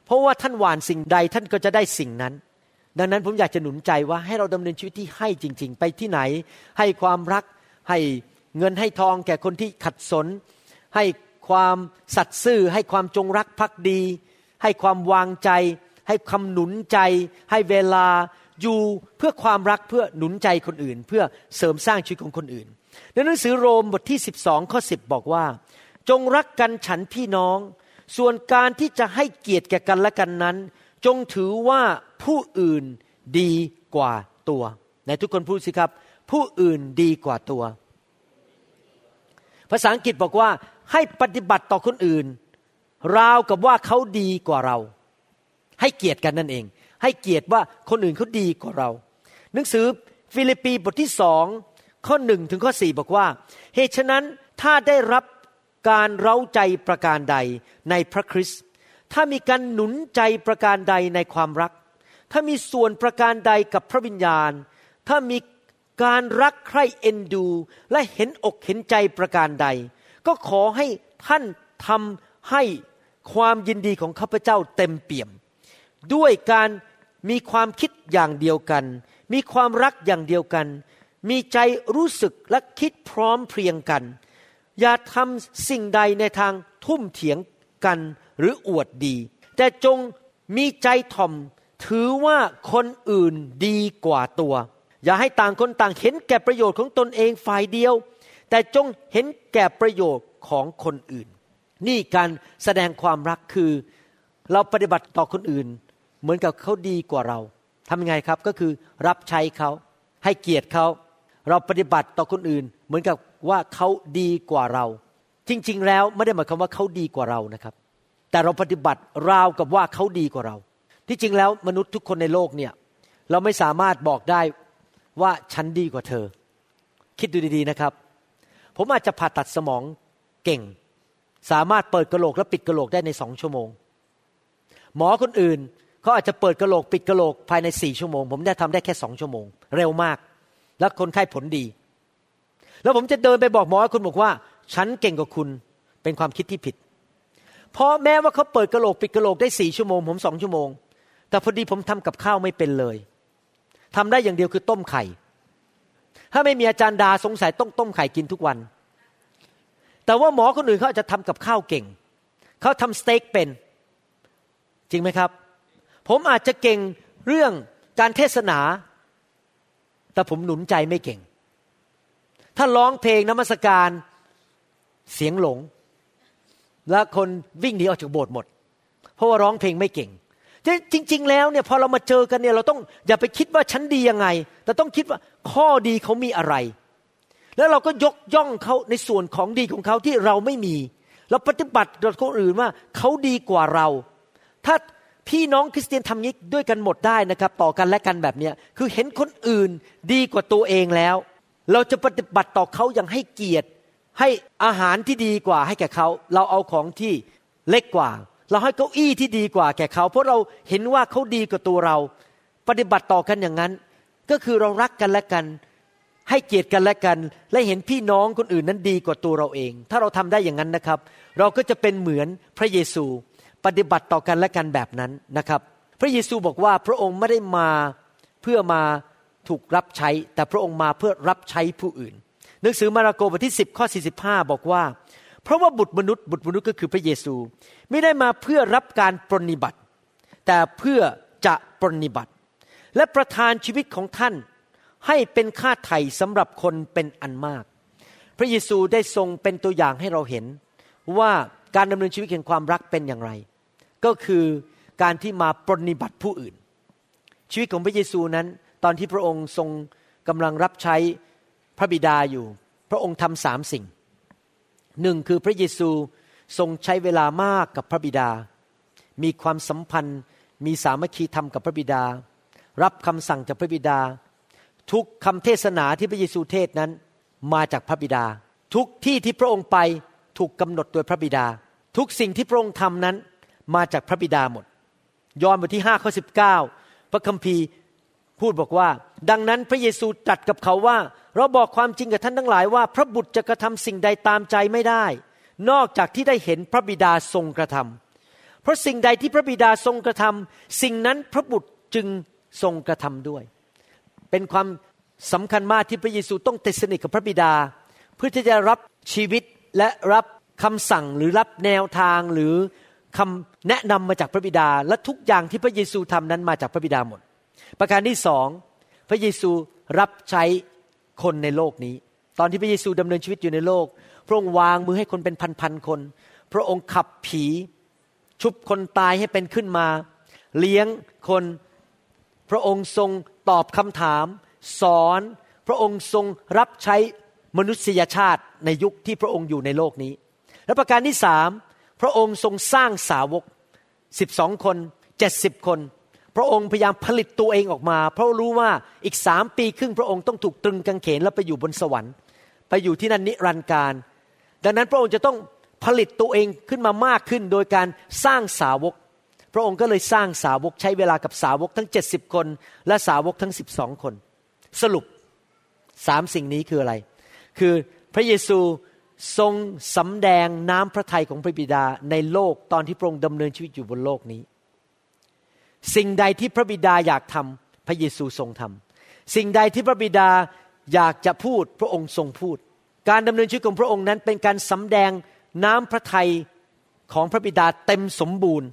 เพราะว่าท่านหวานสิ่งใดท่านก็จะได้สิ่งนั้น ดังนั้นผมอยากจะหนุนใจว่าให้เราดำเนินชีวิตที่ให้จริง ๆ ไปที่ไหน ให้ความรักให้เงินให้ทองแก่คนที่ขัดสน ให้ความสัตย์ซื่อ ให้ความจงรักภักดี ให้ความวางใจ ให้คำหนุนใจ ให้เวลาอยู่เพื่อความรักเพื่อหนุนใจคนอื่น เพื่อเสริมสร้างชีวิตของคนอื่น ในหนังสือโรมบทที่ 12 ข้อ 10 บอกว่า จงรักกันฉันพี่น้อง ส่วนการที่จะให้เกียรติแก่กันและกันนั้น จงถือว่าผู้อื่นดีกว่าตัวในทุกคนพูดสิครับ ผู้อื่นดีกว่าตัว ภาษาอังกฤษบอกว่าให้ปฏิบัติต่อคนอื่น ราวกับว่าเขาดีกว่าเรา ให้เกียรติกันนั่นเอง ให้เกียรติว่าคนอื่นเขาดีกว่าเรา หนังสือฟิลิปปีบทที่สอง ข้อหนึ่งถึงข้อสี่บอกว่า เหตุฉะนั้นถ้าได้รับการเร้าใจประการใดในพระคริสต์ถ้ามีการหนุนใจประการใดในความรัก ถ้ามีส่วนประการใดกับพระวิญญาณ ถ้ามีการรักใคร่เอ็นดู และเห็นอกเห็นใจประการใด ก็ขอให้ท่านทำให้ความยินดีของข้าพเจ้าเต็มเปี่ยม ด้วยการมีความคิดอย่างเดียวกัน มีความรักอย่างเดียวกัน มีใจรู้สึกและคิดพร้อมเพรียงกัน อย่าทำสิ่งใดในทางทุ่มเถียงกันหรืออวดดี แต่จงมีใจถ่อม ถือว่าคนอื่นดีกว่าตัว อย่าให้ต่างคนต่างเห็นแก่ประโยชน์ของตนเองฝ่ายเดียว แต่จงเห็นแก่ประโยชน์ของคนอื่น นี่การแสดงความรักคือ เราปฏิบัติต่อคนอื่น เหมือนกับเขาดีกว่าเราทำยังไงครับก็คือรับใช้เขาให้เกียรติเขา เราปฏิบัติต่อคนอื่น เหมือนกับว่าเขาดีกว่าเรา จริง ๆ แล้วไม่ได้หมายความว่าเขาดีกว่าเรานะครับ แต่เราปฏิบัติราวกับว่าเขาดีกว่าเรา ที่จริงแล้วมนุษย์ทุกคนในโลกเนี่ยเราไม่สามารถบอกได้ว่าฉันดีกว่าเธอ คิดดูดีๆนะครับ ผมอาจจะผ่าตัดสมองเก่ง สามารถเปิดกระโหลกและปิดกระโหลกได้ในสองชั่วโมง หมอคนอื่นเขาอาจจะเปิดกระโหลกปิดกระโหลกภายในสี่ชั่วโมง ผมได้ทำได้แค่สองชั่วโมง เร็วมาก และคนไข้ผลดี แล้วผมจะเดินไปบอกหมอคุณบอกว่า ฉันเก่งกว่าคุณเป็นความคิดที่ผิด เพราะแม้ว่าเขาเปิดกระโหลกปิดกระโหลกได้สี่ชั่วโมงผมสองชั่วโมง แต่พอดีผมทำกับข้าวไม่เป็นเลยทำได้อย่างเดียวคือต้มไข่ ถ้าไม่มีอาจารย์ดาสงสัยต้องต้มไข่กินทุกวัน แต่ว่าหมอคนอื่นเขาอาจจะทำกับข้าวเก่ง เขาทำสเต็กเป็น จริงไหมครับ ผมอาจจะเก่งเรื่องการเทศนา แต่ผมหนุนใจไม่เก่ง ถ้าร้องเพลงนมัสการเสียงหลง แล้วคนวิ่งหนีออกจากโบสถ์หมด เพราะว่าร้องเพลงไม่เก่งจริง ๆ แล้วเนี่ยพอเรามาเจอกันเนี่ยเราต้องอย่าไปคิดว่าฉันดียังไง แต่ต้องคิดว่าข้อดีเขามีอะไร แล้วเราก็ยกย่องเขาในส่วนของดีของเขาที่เราไม่มี เราปฏิบัติกับคนอื่นว่าเขาดีกว่าเรา ถ้า พี่น้องคริสเตียนทำนี้ด้วยกันหมดได้นะครับ ต่อกันและกันแบบนี้คือเห็นคนอื่นดีกว่าตัวเองแล้ว เราจะปฏิบัติต่อเขาอย่างให้เกียรติ ให้อาหารที่ดีกว่าให้แก่เขา เราเอาของที่เล็กกว่า เราให้เก้าอี้ที่ดีกว่าแก่เขา เพราะเราเห็นว่าเขาดีกว่าตัวเรา ปฏิบัติต่อกันอย่างนั้น ก็คือเรารักกันและกัน ให้เกียรติกันและกัน และเห็นพี่น้องคนอื่นนั้นดีกว่าตัวเราเอง ถ้าเราทำได้อย่างนั้นนะครับ เราก็จะเป็นเหมือนพระเยซู ปฏิบัติต่อกันและกันแบบนั้นนะครับ พระเยซูบอกว่าพระองค์ไม่ได้มาเพื่อมาถูกรับใช้ แต่พระองค์มาเพื่อรับใช้ผู้อื่น หนังสือมาระโกบทที่ 10 ข้อ 45 บอกว่า เพราะว่าบุตรมนุษย์ บุตรมนุษย์ก็คือพระเยซู ไม่ได้มาเพื่อรับการปรนิบัติ แต่เพื่อจะปรนิบัติ และประทานชีวิตของท่านให้เป็นค่าไถ่สำหรับคนเป็นอันมาก พระเยซูได้ทรงเป็นตัวอย่างให้เราเห็นว่า การดำเนินชีวิตแห่งความรักเป็นอย่างไร ก็คือการที่มาปรนิบัติผู้อื่น ชีวิตของพระเยซูนั้น ตอนที่พระองค์ทรงกำลังรับใช้พระบิดาอยู่ พระองค์ทำสามสิ่งหนึ่งคือพระเยซูทรงใช้เวลามากกับพระบิดา มีความสัมพันธ์ มีสามัคคีธรรมกับพระบิดา รับคำสั่งจากพระบิดา ทุกคำเทศนาที่พระเยซูเทศนั้นมาจากพระบิดา ทุกที่ที่พระองค์ไป ถูกกำหนดโดยพระบิดา ทุกสิ่งที่พระองค์ทำนั้นมาจากพระบิดาหมด ยอห์นบทที่5ข้อ19 พระคัมภีร์พูดบอกว่า ดังนั้นพระเยซูตรัสกับเขาว่า เราบอกความจริงกับท่านทั้งหลายว่า พระบุตรจะกระทำสิ่งใดตามใจไม่ได้ นอกจากที่ได้เห็นพระบิดาทรงกระทำเพราะสิ่งใดที่พระบิดาทรงกระทำสิ่งนั้นพระบุตรจึงทรงกระทำด้วย เป็นความสำคัญมากที่พระเยซูต้องติดสนิทกับพระบิดา เพื่อที่จะรับชีวิต และรับคำสั่งหรือรับแนวทางหรือคำแนะนำมาจากพระบิดา และทุกอย่างที่พระเยซูทำนั้นมาจากพระบิดาหมด ประการที่สองพระเยซูรับใช้คนในโลกนี้ ตอนที่พระเยซูดำเนินชีวิตอยู่ในโลก พระองค์วางมือให้คนเป็นพันๆคน พระองค์ขับผี ชุบคนตายให้เป็นขึ้นมา เลี้ยงคนพระองค์ทรงตอบคำถาม สอน พระองค์ทรงรับใช้ มนุษยชาติในยุคที่พระองค์อยู่ในโลกนี้ และประการที่สามพระองค์ทรงสร้างสาวกสิบสองคนเจ็ดสิบคน พระองค์พยายามผลิตตัวเองออกมา เพราะรู้ว่าอีกสามปีครึ่งพระองค์ต้องถูกตรึงกางเขนแล้วไปอยู่บนสวรรค์ ไปอยู่ที่นั่นนิรันดร์การ ดังนั้นพระองค์จะต้องผลิตตัวเองขึ้นมามากขึ้นโดยการสร้างสาวก พระองค์ก็เลยสร้างสาวกใช้เวลากับสาวกทั้ง 70 คน และสาวกทั้ง 12 คน สรุปสามสิ่งนี้คืออะไร คือพระเยซูทรงสำแดงน้ำพระทัยของพระบิดาในโลกตอนที่พระองค์ดำเนินชีวิตอยู่บนโลกนี้ สิ่งใดที่พระบิดาอยากทำพระเยซูทรงทำสิ่งใดที่พระบิดาอยากจะพูดพระองค์ทรงพูด การดำเนินชีวิตของพระองค์นั้นเป็นการสำแดงน้ำพระทัยของพระบิดาเต็มสมบูรณ์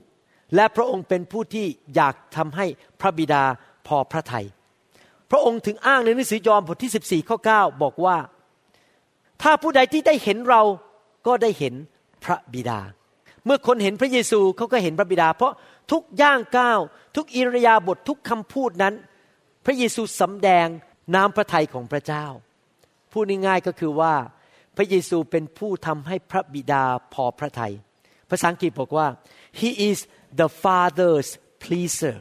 และพระองค์เป็นผู้ที่อยากทำให้พระบิดาพอพระทยัยพระองค์ถึงอ้างในหนังสือยอห์นบทที่ 14ข้อ9บอกว่า ถ้าผู้ใดที่ได้เห็นเราก็ได้เห็นพระบิดา เมื่อคนเห็นพระเยซูเขาก็เห็นพระบิดา เพราะทุกย่างก้าว ทุกอิริยาบถททุกคำพูดนั้น พระเยซูสำแดงน้ำพระทัยของพระเจ้า พูดง่ายๆก็คือว่า พระเยซูเป็นผู้ทำให้พระบิดาพอพระทยัยภาษาอังกฤษบอกว่า he is the father's pleaser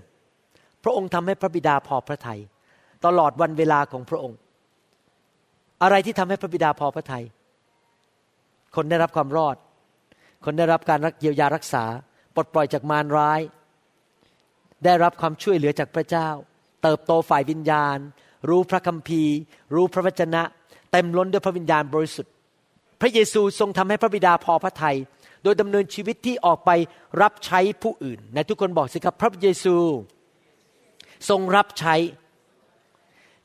พระองค์ทำให้พระบิดาพอพระทยัยตลอดวันเวลาของพระองค์ อะไรที่ทำให้พระบิดาพอพระทยัย คนได้รับความรอด คนได้รับการรักเยียวยารักษา ปลดปล่อยจากมารร้าย ได้รับความช่วยเหลือจากพระเจ้า เติบโตฝ่ายวิญญาณ รู้พระคัมภีร์ รู้พระวจนะ เต็มล้นด้วยพระวิญญาณบริสุทธิ์ พระเยซูทรงทำให้พระบิดาพอพระทยัย โดยดำเนินชีวิตที่ออกไปรับใช้ผู้อื่นในทุกคนบอกสิครับพระเยซู ทรงรับใช้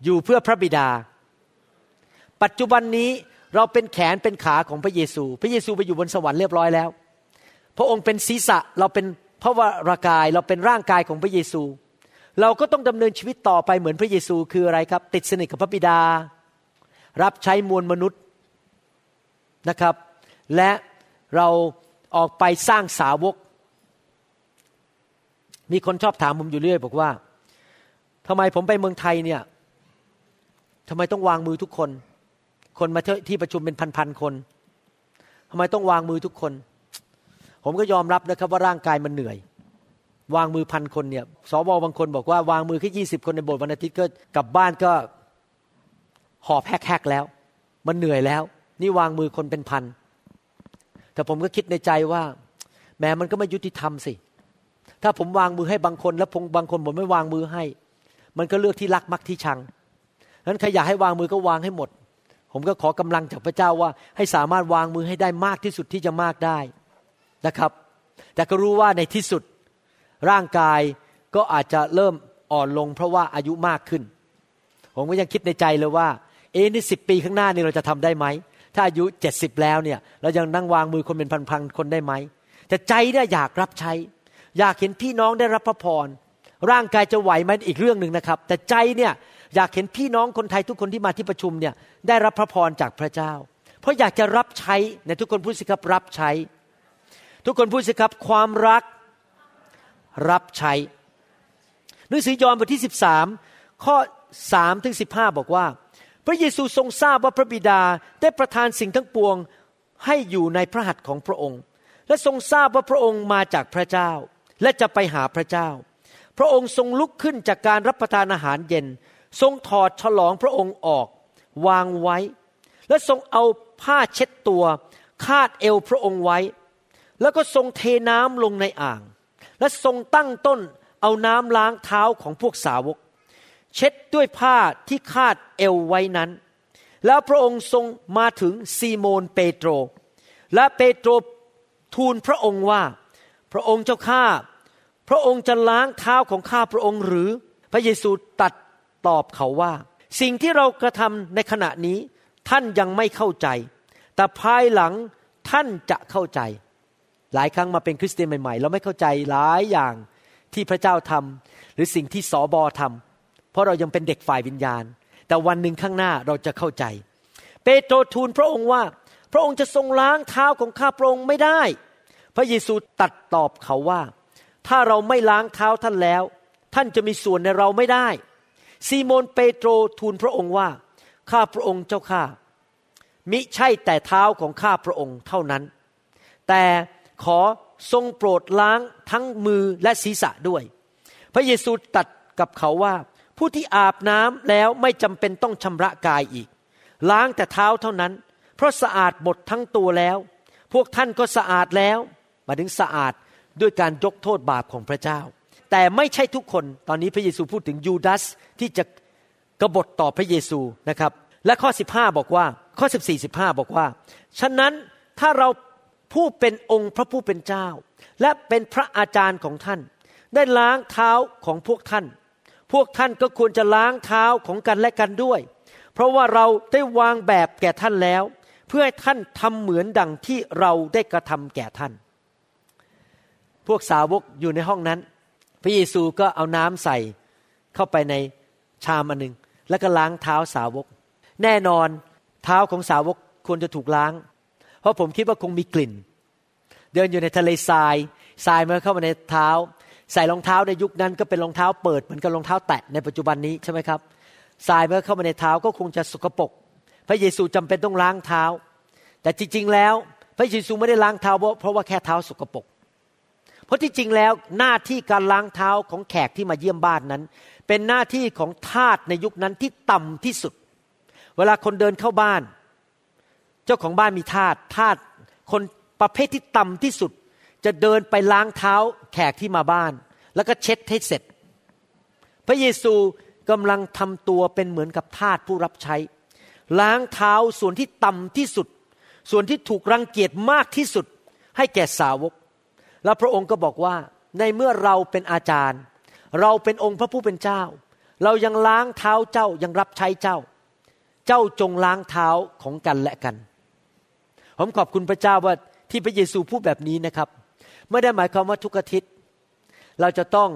อยู่เพื่อพระบิดา ปัจจุบันนี้เราเป็นแขนเป็นขาของพระเยซู พระเยซูไปอยู่บนสวรรค์เรียบร้อยแล้ว พระองค์เป็นศีรษะเราเป็นพระวรากายเราเป็นร่างกายของพระเยซู เราก็ต้องดำเนินชีวิตต่อไปเหมือนพระเยซูคืออะไรครับ ติดสนิทกับพระบิดา รับใช้มวลมนุษย์นะครับ และเราออกไปสร้างสาวก มีคนชอบถามผมอยู่เรื่อย บอกว่าทำไมผมไปเมืองไทยเนี่ยทำไมต้องวางมือทุกคน คนมาที่ประชุมเป็นพันๆคนทำไมต้องวางมือทุกคน ผมก็ยอมรับนะครับว่าร่างกายมันเหนื่อย วางมือพันคนเนี่ยสวบางคนบอกว่าวางมือแค่ยี่สิบคนในโบสถ์วันอาทิตย์ก็กลับบ้านก็หอบแฮกๆแล้ว มันเหนื่อยแล้ว นี่วางมือคนเป็นพันแต่ผมก็คิดในใจว่า แม้มันก็ไม่ยุติธรรมสิ ถ้าผมวางมือให้บางคน แล้วพงบางคนผมไม่วางมือให้ มันก็เลือกที่รักมักที่ชังนั้นใครอยากให้วางมือก็วางให้หมด ผมก็ขอกำลังจากพระเจ้าว่า ให้สามารถวางมือให้ได้มากที่สุดที่จะมากได้นะครับ แต่ก็รู้ว่าในที่สุดร่างกายก็อาจจะเริ่มอ่อนลงเพราะว่าอายุมากขึ้น ผมก็ยังคิดในใจเลยว่า เอ๊นี่สิปีข้างหน้านี่เราจะทำได้ไหม ถ้าอายุเจ็ดสิบแล้วเนี่ย เรายังนั่งวางมือคนเป็นพันๆคนได้ไหม แต่ใจเนี่ยอยากรับใช้ อยากเห็นพี่น้องได้รับพระพรร่างกายจะไหวไหมอีกเรื่องหนึ่งนะครับ แต่ใจเนี่ย อยากเห็นพี่น้องคนไทยทุกคนที่มาที่ประชุมเนี่ยได้รับพระพรจากพระเจ้า เพราะอยากจะรับใช้ในทุกคนพูดสิครับรับใช้ ทุกคนพูดสิครับความรักรับใช้หนังสือยอห์นบทที่ 13 ข้อ3ถึง15 บอกว่า พระเยซูทรงทราบว่าพระบิดาได้ประทานสิ่งทั้งปวงให้อยู่ในพระหัตถ์ของพระองค์ และทรงทราบว่าพระองค์มาจากพระเจ้า และจะไปหาพระเจ้า พระองค์ทรงลุกขึ้นจากการรับประทานอาหารเย็น ทรงถอดฉลองพระองค์ออกวางไว้ และทรงเอาผ้าเช็ดตัว คาดเอวพระองค์ไว้ แล้วก็ทรงเทน้ำลงในอ่าง และทรงตั้งต้นเอาน้ำล้างเท้าของพวกสาวก เช็ดด้วยผ้าที่คาดเอวไว้นั้น แล้วพระองค์ทรงมาถึงซีโมนเปโตร และเปโตรทูลพระองค์ว่า พระองค์เจ้าข้าพระองค์จะล้างเท้าของข้าพระองค์หรือ พระเยซูตัด ตอบเขาว่า สิ่งที่เรากระทำในขณะนี้ท่านยังไม่เข้าใจ แต่ภายหลังท่านจะเข้าใจ หลายครั้งมาเป็นคริสเตียนใหม่ๆ เราไม่เข้าใจหลายอย่างที่พระเจ้าทำหรือสิ่งที่สอบอทำเพราะเรายังเป็นเด็กฝ่ายวิญญาณ แต่วันหนึ่งข้างหน้าเราจะเข้าใจ เปโตรทูลพระองค์ว่า พระองค์จะทรงล้างเท้าของข้าพระองค์ไม่ได้ พระเยซูตัดตอบเขาว่า ถ้าเราไม่ล้างเท้าท่านแล้ว ท่านจะมีส่วนในเราไม่ได้ ซีโมนเปโตรทูลพระองค์ว่า ข้าพระองค์เจ้าข้ามิใช่แต่เท้าของข้าพระองค์เท่านั้น แต่ขอทรงโปรดล้างทั้งมือและศีรษะด้วย พระเยซูตัดกับเขาว่า ผู้ที่อาบน้ำแล้วไม่จำเป็นต้องชำระกายอีก ล้างแต่เท้าเท่านั้น เพราะสะอาดหมดทั้งตัวแล้ว พวกท่านก็สะอาดแล้วมาถึงสะอาดด้วยการยกโทษบาปของพระเจ้า แต่ไม่ใช่ทุกคน ตอนนี้พระเยซูพูดถึงยูดาสที่จะกบฏต่อพระเยซูนะครับ และข้อ 15 บอกว่า ข้อ 14 15 บอกว่า ฉะนั้นถ้าเราผู้เป็นองค์พระผู้เป็นเจ้า และเป็นพระอาจารย์ของท่าน ได้ล้างเท้าของพวกท่าน พวกท่านก็ควรจะล้างเท้าของกันและกันด้วย เพราะว่าเราได้วางแบบแก่ท่านแล้ว เพื่อให้ท่านทำเหมือนดังที่เราได้กระทำแก่ท่าน พวกสาวกอยู่ในห้องนั้น ระเยซูก็เอาน้ำใส่เข้าไปในชามอันหนึ่งแล้วก็ล้างเท้าสาวก แน่นอนเท้าของสาวกควรจะถูกล้าง เพราะผมคิดว่าคงมีกลิ่น เดินอยู่ในทะเลทรายทรายมาเข้ามาในเท้า ใส่รองเท้าในยุคนั้นก็เป็นรองเท้าเปิดเหมือนกับรองเท้าแตะในปัจจุบันนี้ใช่ไหมครับทรายเมื่อเข้ามาในเท้าก็คงจะสกปรกพระเยซูจำเป็นต้องล้างเท้า แต่จริงๆแล้ว พระเยซูไม่ได้ล้างเท้าเพราะว่าแค่เท้าสกปรก เพราะที่จริงแล้วหน้าที่การล้างเท้าของแขกที่มาเยี่ยมบ้านนั้น เป็นหน้าที่ของทาสในยุคนั้นที่ต่ำที่สุด เวลาคนเดินเข้าบ้าน เจ้าของบ้านมีทาสทาสคนประเภทที่ต่ำที่สุด จะเดินไปล้างเท้าแขกที่มาบ้าน แล้วก็เช็ดให้เสร็จ พระเยซูกำลังทำตัวเป็นเหมือนกับทาสผู้รับใช้ ล้างเท้าส่วนที่ต่ำที่สุด ส่วนที่ถูกรังเกียจมากที่สุดให้แก่สาวก แล้วพระองค์ก็บอกว่าในเมื่อเราเป็นอาจารย์ เราเป็นองค์พระผู้เป็นเจ้า เรายังล้างเท้าเจ้ายังรับใช้เจ้า เจ้าจงล้างเท้าของกันและกัน ผมขอบคุณพระเจ้าว่าที่พระเยซูพูดแบบนี้นะครับ ไม่ได้หมายความว่าทุกอาทิตย์ เราจะต้อง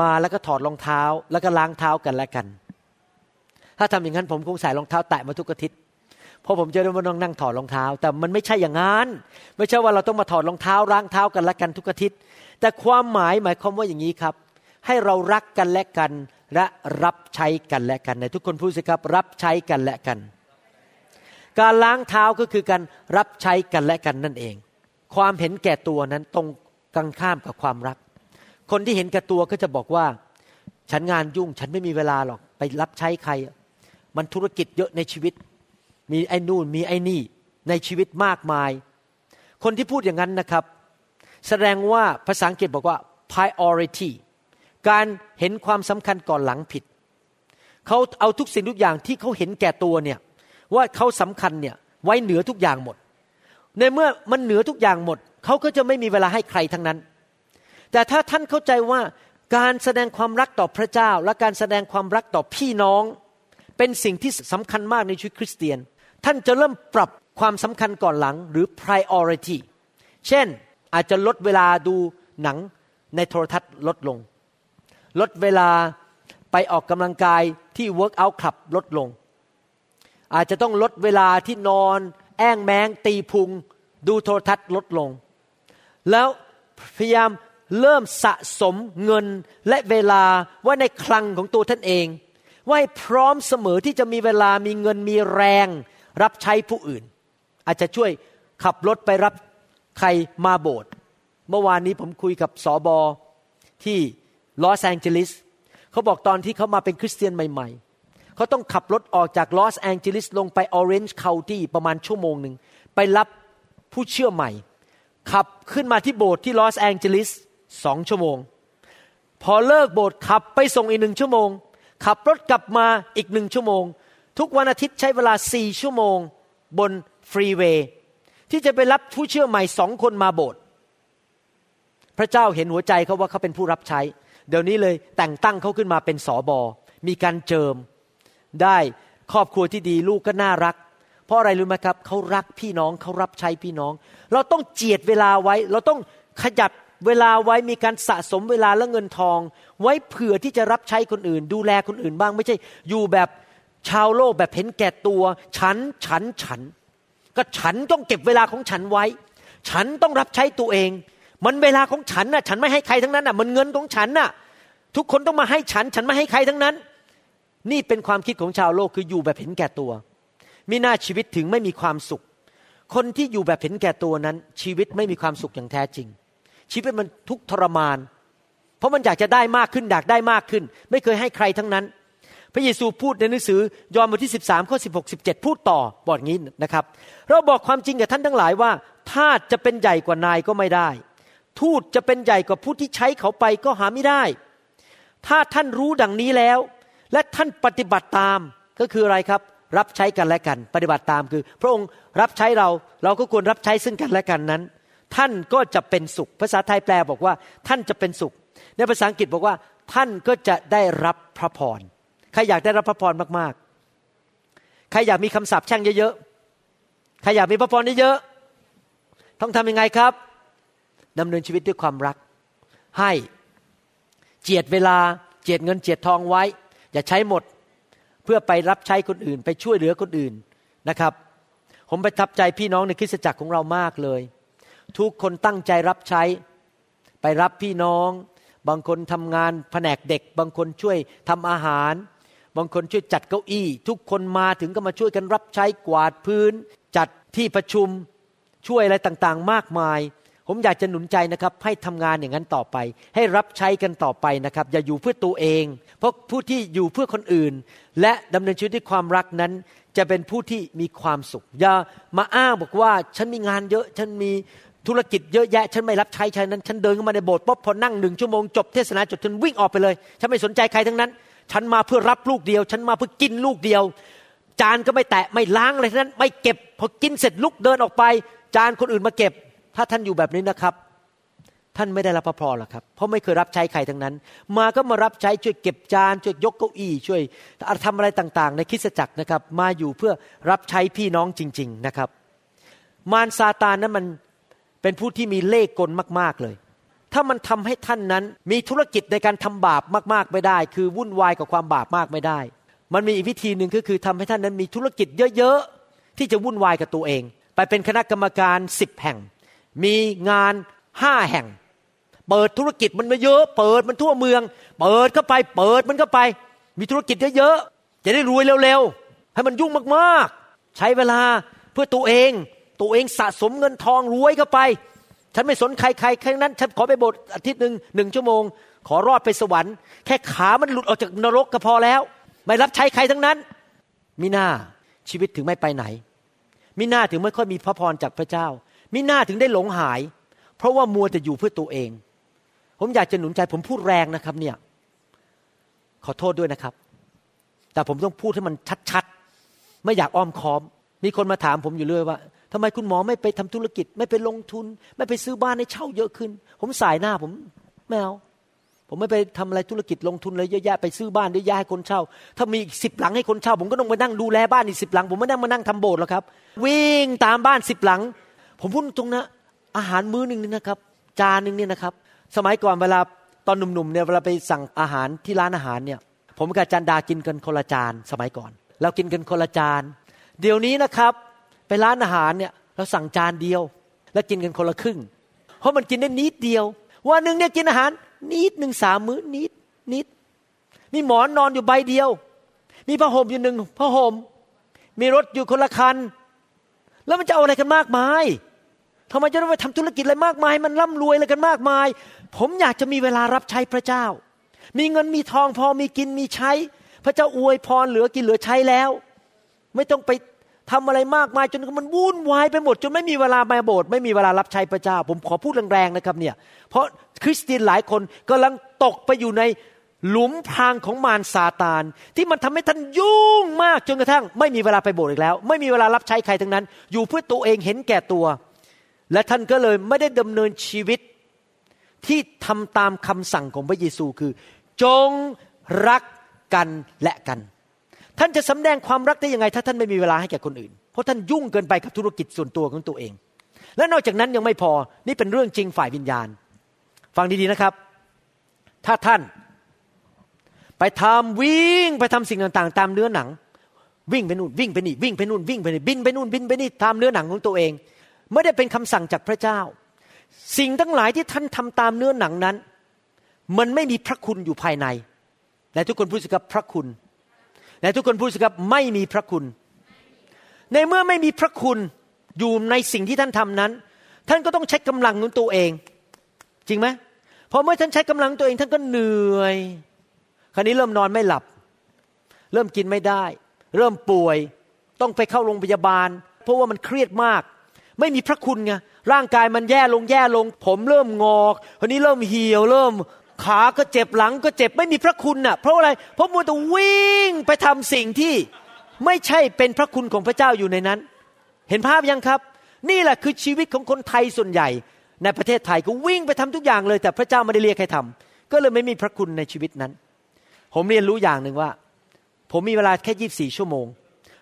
มาแล้วก็ถอดรองเท้า แล้วก็ล้างเท้ากันและกัน ถ้าทำอย่างนั้นผมคงใส่รองเท้าแตะมาทุกอาทิตย์ เพราะผมจะได้ไม่ต้องนั่งถอดรองเท้า แต่มันไม่ใช่อย่างนั้นไม่ใช่ว่าเราต้องมาถอดรองเท้าล้างเท้ากันและกันทุกอาทิตย์ แต่ความหมายหมายความว่าอย่างนี้ครับ ให้เรารักกันและกันและรับใช้กันและกันในทุกคนพูดสิครับ รับใช้กันและกัน การล้างเท้าก็คือการรับใช้กันและกันนั่นเอง ความเห็นแก่ตัวนั้นตรงกันข้ามกับความรัก คนที่เห็นแก่ตัวก็จะบอกว่า ฉันงานยุ่ง ฉันไม่มีเวลาหรอกไปรับใช้ใคร มันธุรกิจเยอะในชีวิต มีไอ้นู่นมีไอ้นี่ในชีวิตมากมาย คนที่พูดอย่างนั้นนะครับ แสดงว่าภาษาอังกฤษบอกว่า priority การเห็นความสำคัญก่อนหลังผิด เขาเอาทุกสิ่งทุกอย่างที่เขาเห็นแก่ตัวเนี่ยว่าเขาสำคัญเนี่ยไว้เหนือทุกอย่างหมด ในเมื่อมันเหนือทุกอย่างหมด เขาก็จะไม่มีเวลาให้ใครทั้งนั้น แต่ถ้าท่านเข้าใจว่าการแสดงความรักต่อพระเจ้า และการแสดงความรักต่อพี่น้อง เป็นสิ่งที่สำคัญมากในชีวิตคริสเตียน ท่านจะเริ่มปรับความสำคัญก่อนหลังหรือ priority เช่นอาจจะลดเวลาดูหนังในโทรทัศน์ลดลง ลดเวลาไปออกกำลังกายที่ work out club ลดลง อาจจะต้องลดเวลาที่นอน แอ้งแมง ตีพุง ดูโทรทัศน์ลดลง แล้วพยายามเริ่มสะสมเงินและเวลาไว้ในคลังของตัวท่านเอง ว่าพร้อมเสมอที่จะมีเวลามีเงินมีแรง รับใช้ผู้อื่น อาจจะช่วยขับรถไปรับใครมาโบสถ์เมื่อวานนี้ผมคุยกับสอบอที่ลอสแองเจลิสเขาบอกตอนที่เขามาเป็นคริสเตียนใหม่ ๆ เขาต้องขับรถออกจากลอสแองเจลิสลงไป Orange County ประมาณชั่วโมงหนึ่งไปรับผู้เชื่อใหม่ ขับขึ้นมาที่โบสถ์ที่ลอสแองเจลิสสองชั่วโมง พอเลิกโบสถ์ขับไปส่งอีกหนึ่งชั่วโมง ขับรถกลับมาอีกหนึ่งชั่วโมง ทุกวันอาทิตย์ใช้เวลาสี่ชั่วโมงบน freeway ที่จะไปรับผู้เชื่อใหม่สองคนมาโบสถ์พระเจ้าเห็นหัวใจเขาว่าเขาเป็นผู้รับใช้ เดี๋ยวนี้เลยแต่งตั้งเขาขึ้นมาเป็นสอบอมีการเจิม ได้ครอบครัวที่ดีลูกก็น่ารัก เพราะอะไรรู้ไหมครับเขารักพี่น้องเขารับใช้พี่น้อง เราต้องเจียดเวลาไว้ เราต้องขยับเวลาไว้มีการสะสมเวลาและเงินทอง ไว้เผื่อที่จะรับใช้คนอื่น ดูแลคนอื่นบ้าง ไม่ใช่อยู่แบบ ชาวโลกแบบเห็นแก่ตัว ฉันฉันฉัน ก็ฉันต้องเก็บเวลาของฉันไว้ ฉันต้องรับใช้ตัวเอง มันเวลาของฉันน่ะ ฉันไม่ให้ใครทั้งนั้นน่ะ มันเงินของฉันน่ะ ทุกคนต้องมาให้ฉัน ฉันไม่ให้ใครทั้งนั้น นี่เป็นความคิดของชาวโลกคืออยู่แบบเห็นแก่ตัวมีหน้าชีวิตถึงไม่มีความสุข คนที่อยู่แบบเห็นแก่ตัวนั้น ชีวิตไม่มีความสุขอย่างแท้จริง ชีวิตมันทุกทรมาน เพราะมันอยากจะได้มากขึ้นอยากได้มากขึ้น ไม่เคยให้ใครทั้งนั้น พระเยซูพูดในหนังสือยอห์นบทที่ 13ข้อ16 17 พูดต่อบอกงี้นะครับ เราบอกความจริงกับท่านทั้งหลายว่าทาสจะเป็นใหญ่กว่านายก็ไม่ได้ ทูตจะเป็นใหญ่กว่าผู้ที่ใช้เขาไปก็หาไม่ได้ ถ้าท่านรู้ดังนี้แล้ว และท่านปฏิบัติตามก็คืออะไรครับ รับใช้กันและกัน ปฏิบัติตามคือ พระองค์รับใช้เราเราก็ควรรับใช้ซึ่งกันและกันนั้น ท่านก็จะเป็นสุข ภาษาไทยแปลบอกว่า ท่านจะเป็นสุข ในภาษาอังกฤษบอกว่า ท่านก็จะได้รับพระพร ครอยากได้รับพระพรมากๆ ใครอยากมีคำสาปแช่งเยอะๆ ใครอยากมีพระพรเยอะๆ ต้องทำยังไงครับดำเนินชีวิตด้วยความรัก ให้เจียดเวลาเจียดเงินเจียดทองไว้ อย่าใช้หมดเพื่อไปรับใช้คนอื่น ไปช่วยเหลือคนอื่นนะครับ ผมประทับใจพี่น้องในคริสตจักรของเรามากเลย ทุกคนตั้งใจรับใช้ ไปรับพี่น้อง บางคนทำงานแผนกเด็ก บางคนช่วยทำอาหาร บางคนช่วยจัดเก้าอี้ ทุกคนมาถึงก็มาช่วยกันรับใช้กวาดพื้น จัดที่ประชุมช่วยอะไรต่างๆ มากมาย ผมอยากจะหนุนใจนะครับ ให้ทำงานอย่างนั้นต่อไป ให้รับใช้กันต่อไปนะครับ อย่าอยู่เพื่อตัวเอง เพราะผู้ที่อยู่เพื่อคนอื่น และดำเนินชีวิตด้วยความรักนั้น จะเป็นผู้ที่มีความสุข อย่ามาอ้างบอกว่าฉันมีงานเยอะฉันมีธุรกิจเยอะแยะ ฉันไม่รับใช้ฉันนั้น ฉันเดินเข้ามาในโบสถ์ปุ๊บพอนั่งหนึ่งชั่วโมงจบเทศนาจบฉันวิ่งออกไปเลย ฉันไม่สนใจใครทั้งนั้น ฉันมาเพื่อรับลูกเดียว ฉันมาเพื่อกินลูกเดียว จานก็ไม่แตะไม่ล้างอะไรทั้งนั้น ไม่เก็บพอกินเสร็จลุกเดินออกไป จานคนอื่นมาเก็บ ถ้าท่านอยู่แบบนี้นะครับ ท่านไม่ได้รับพระพรหรอกครับ เพราะไม่เคยรับใช้ใครทั้งนั้น มาก็มารับใช้ช่วยเก็บจานช่วยยกเก้าอี้ช่วยทำอะไรต่างๆ ในคริสตจักรนะครับ มาอยู่เพื่อรับใช้พี่น้องจริง ๆนะครับ มารซาตานนั้นมันเป็นผู้ที่มีเล่ห์กลมาก ๆเลย ถ้ามันทำให้ท่านนั้นมีธุรกิจในการทำบาปมากๆไม่ได้ คือวุ่นวายกับความบาปมากไม่ได้ มันมีอีกวิธีหนึ่งก็คือทำให้ท่านนั้นมีธุรกิจเยอะๆ ที่จะวุ่นวายกับตัวเอง ไปเป็นคณะกรรมการสิบแห่ง มีงานห้าแห่ง เปิดธุรกิจมันมาเยอะ เปิดมันทั่วเมือง เปิดเข้าไป เปิดมันเข้าไป มีธุรกิจเยอะๆ จะได้รวยเร็วๆ ให้มันยุ่งมากๆ ใช้เวลาเพื่อตัวเอง ตัวเองสะสมเงินทองรวยเข้าไป ฉันไม่สนใครใครแค่นั้น ฉันขอไปโบสถ์อาทิตย์หนึ่งหนึ่งชั่วโมง ขอรอดไปสวรรค์ แค่ขามันหลุดออกจากนรกก็พอแล้ว ไม่รับใช้ใครทั้งนั้น มิน้าชีวิตถึงไม่ไปไหน มิน้าถึงไม่ค่อยมีพระพรจากพระเจ้า มิน้าถึงได้หลงหาย เพราะว่ามัวแต่อยู่เพื่อตัวเอง ผมอยากจะหนุนใจผมพูดแรงนะครับเนี่ย ขอโทษด้วยนะครับ แต่ผมต้องพูดให้มันชัดๆ ไม่อยากอ้อมค้อม มีคนมาถามผมอยู่เรื่อยว่า ทำไมคุณหมอไม่ไปทำธุรกิจ ไม่ไปลงทุน ไม่ไปซื้อบ้านให้เช่าเยอะขึ้น ผมสายหน้าผมไม่เอาผมไม่ไปทำอะไรธุรกิจลงทุนเลยเยอะแยะไปซื้อบ้านเยอะแยะให้คนเช่า ถ้ามีอีกสิบหลังให้คนเช่า ผมก็ต้องมานั่งดูแลบ้านอีกสิบหลัง ผมไม่นั่งมานั่งทำโบสถ์หรอกครับ วิ่งตามบ้านสิบหลัง ผมพูดตรงนะ อาหารมื้อหนึ่งนี่นะครับ จานหนึ่งเนี่ยนะครับ สมัยก่อนเวลาตอนหนุ่มๆเนี่ยเวลาไปสั่งอาหารที่ร้านอาหารเนี่ย ผมกับจันดากินกันคนละจานสมัยก่อน เรากินกันคนละจาน เดี๋ยวนี้นะครับ ไปร้านอาหารเนี่ยเราสั่งจานเดียว แล้วกินกันคนละครึ่ง เพราะมันกินได้นิดเดียว วันหนึ่งเนี่ยกินอาหารนิดหนึ่งสามมื้อนิดนิดมีหมอนนอนอยู่ใบเดียว มีผ้าห่มอยู่หนึ่งผ้าห่มมีรถอยู่คนละคัน แล้วมันจะเอาอะไรกันมากมายทำไมจะต้องไปทำธุรกิจอะไรมากมาย มันร่ำรวยอะไรกันมากมาย ผมอยากจะมีเวลารับใช้พระเจ้า มีเงินมีทองพอมีกินมีใช้ พระเจ้าอวยพรเหลือกินเหลือใช้แล้ว ไม่ต้องไป ทำอะไรมากมายจนมันวุ่นวายไปหมด จนไม่มีเวลามาโบสถ์ไม่มีเวลารับใช้พระเจ้า ผมขอพูดแรงๆนะครับเนี่ย เพราะคริสเตียนหลายคนกำลังตกไปอยู่ในหลุมพรางของมารซาตาน ที่มันทำให้ท่านยุ่งมากจนกระทั่ง ไม่มีเวลาไปโบสถ์อีกแล้ว ไม่มีเวลารับใช้ใครทั้งนั้น อยู่เพื่อตัวเองเห็นแก่ตัว และท่านก็เลยไม่ได้ดำเนินชีวิตที่ทำตามคำสั่งของพระเยซูคือ จงรักกันและกัน ท่านจะสำแดงความรักได้ยังไง ถ้าท่านไม่มีเวลาให้แก่คนอื่น เพราะท่านยุ่งเกินไปกับธุรกิจส่วนตัวของตัวเอง และนอกจากนั้นยังไม่พอนี่เป็นเรื่องจริงฝ่ายวิญญาณ ฟังดีๆนะครับ ถ้าท่าน ไปทำวิ่งไปทำสิ่งต่างๆ ตามเนื้อหนัง วิ่งไปนู่นวิ่งไปนี่วิ่งไปนู่นวิ่งไปนี่บินไปนู่นบินไปนี่ตามเนื้อหนังของตัวเอง ไม่ได้เป็นคำสั่งจากพระเจ้า สิ่งทั้งหลายที่ท่านทำตามเนื้อหนังนั้น มันไม่มีพระคุณอยู่ภายในแต่ทุกคนพูดสิครับพระคุณ แต่ทุกคนพูดสิครับไม่มีพระคุณ ในเมื่อไม่มีพระคุณอยู่ในสิ่งที่ท่านทำนั้น ท่านก็ต้องใช้กำลังของตัวเอง จริงไหมพอเมื่อท่านใช้กำลังตัวเองท่านก็เหนื่อย คราวนี้เริ่มนอนไม่หลับ เริ่มกินไม่ได้ เริ่มป่วย ต้องไปเข้าโรงพยาบาล เพราะว่ามันเครียดมาก ไม่มีพระคุณไงร่างกายมันแย่ลงแย่ลง ผมเริ่มงอกคราวนี้เริ่มเหี่ยวเริ่ม ขาก็เจ็บหลังก็เจ็บไม่มีพระคุณน่ะ เพราะอะไร เพราะมัวแต่วิ่งไปทำสิ่งที่ไม่ใช่เป็นพระคุณของพระเจ้าอยู่ในนั้น เห็นภาพยังครับ นี่แหละคือชีวิตของคนไทยส่วนใหญ่ ในประเทศไทยก็วิ่งไปทำทุกอย่างเลย แต่พระเจ้าไม่ได้เรียกให้ทำก็เลยไม่มีพระคุณในชีวิตนั้น ผมเรียนรู้อย่างหนึ่งว่า ผมมีเวลาแค่ยี่บสี่ชั่วโมง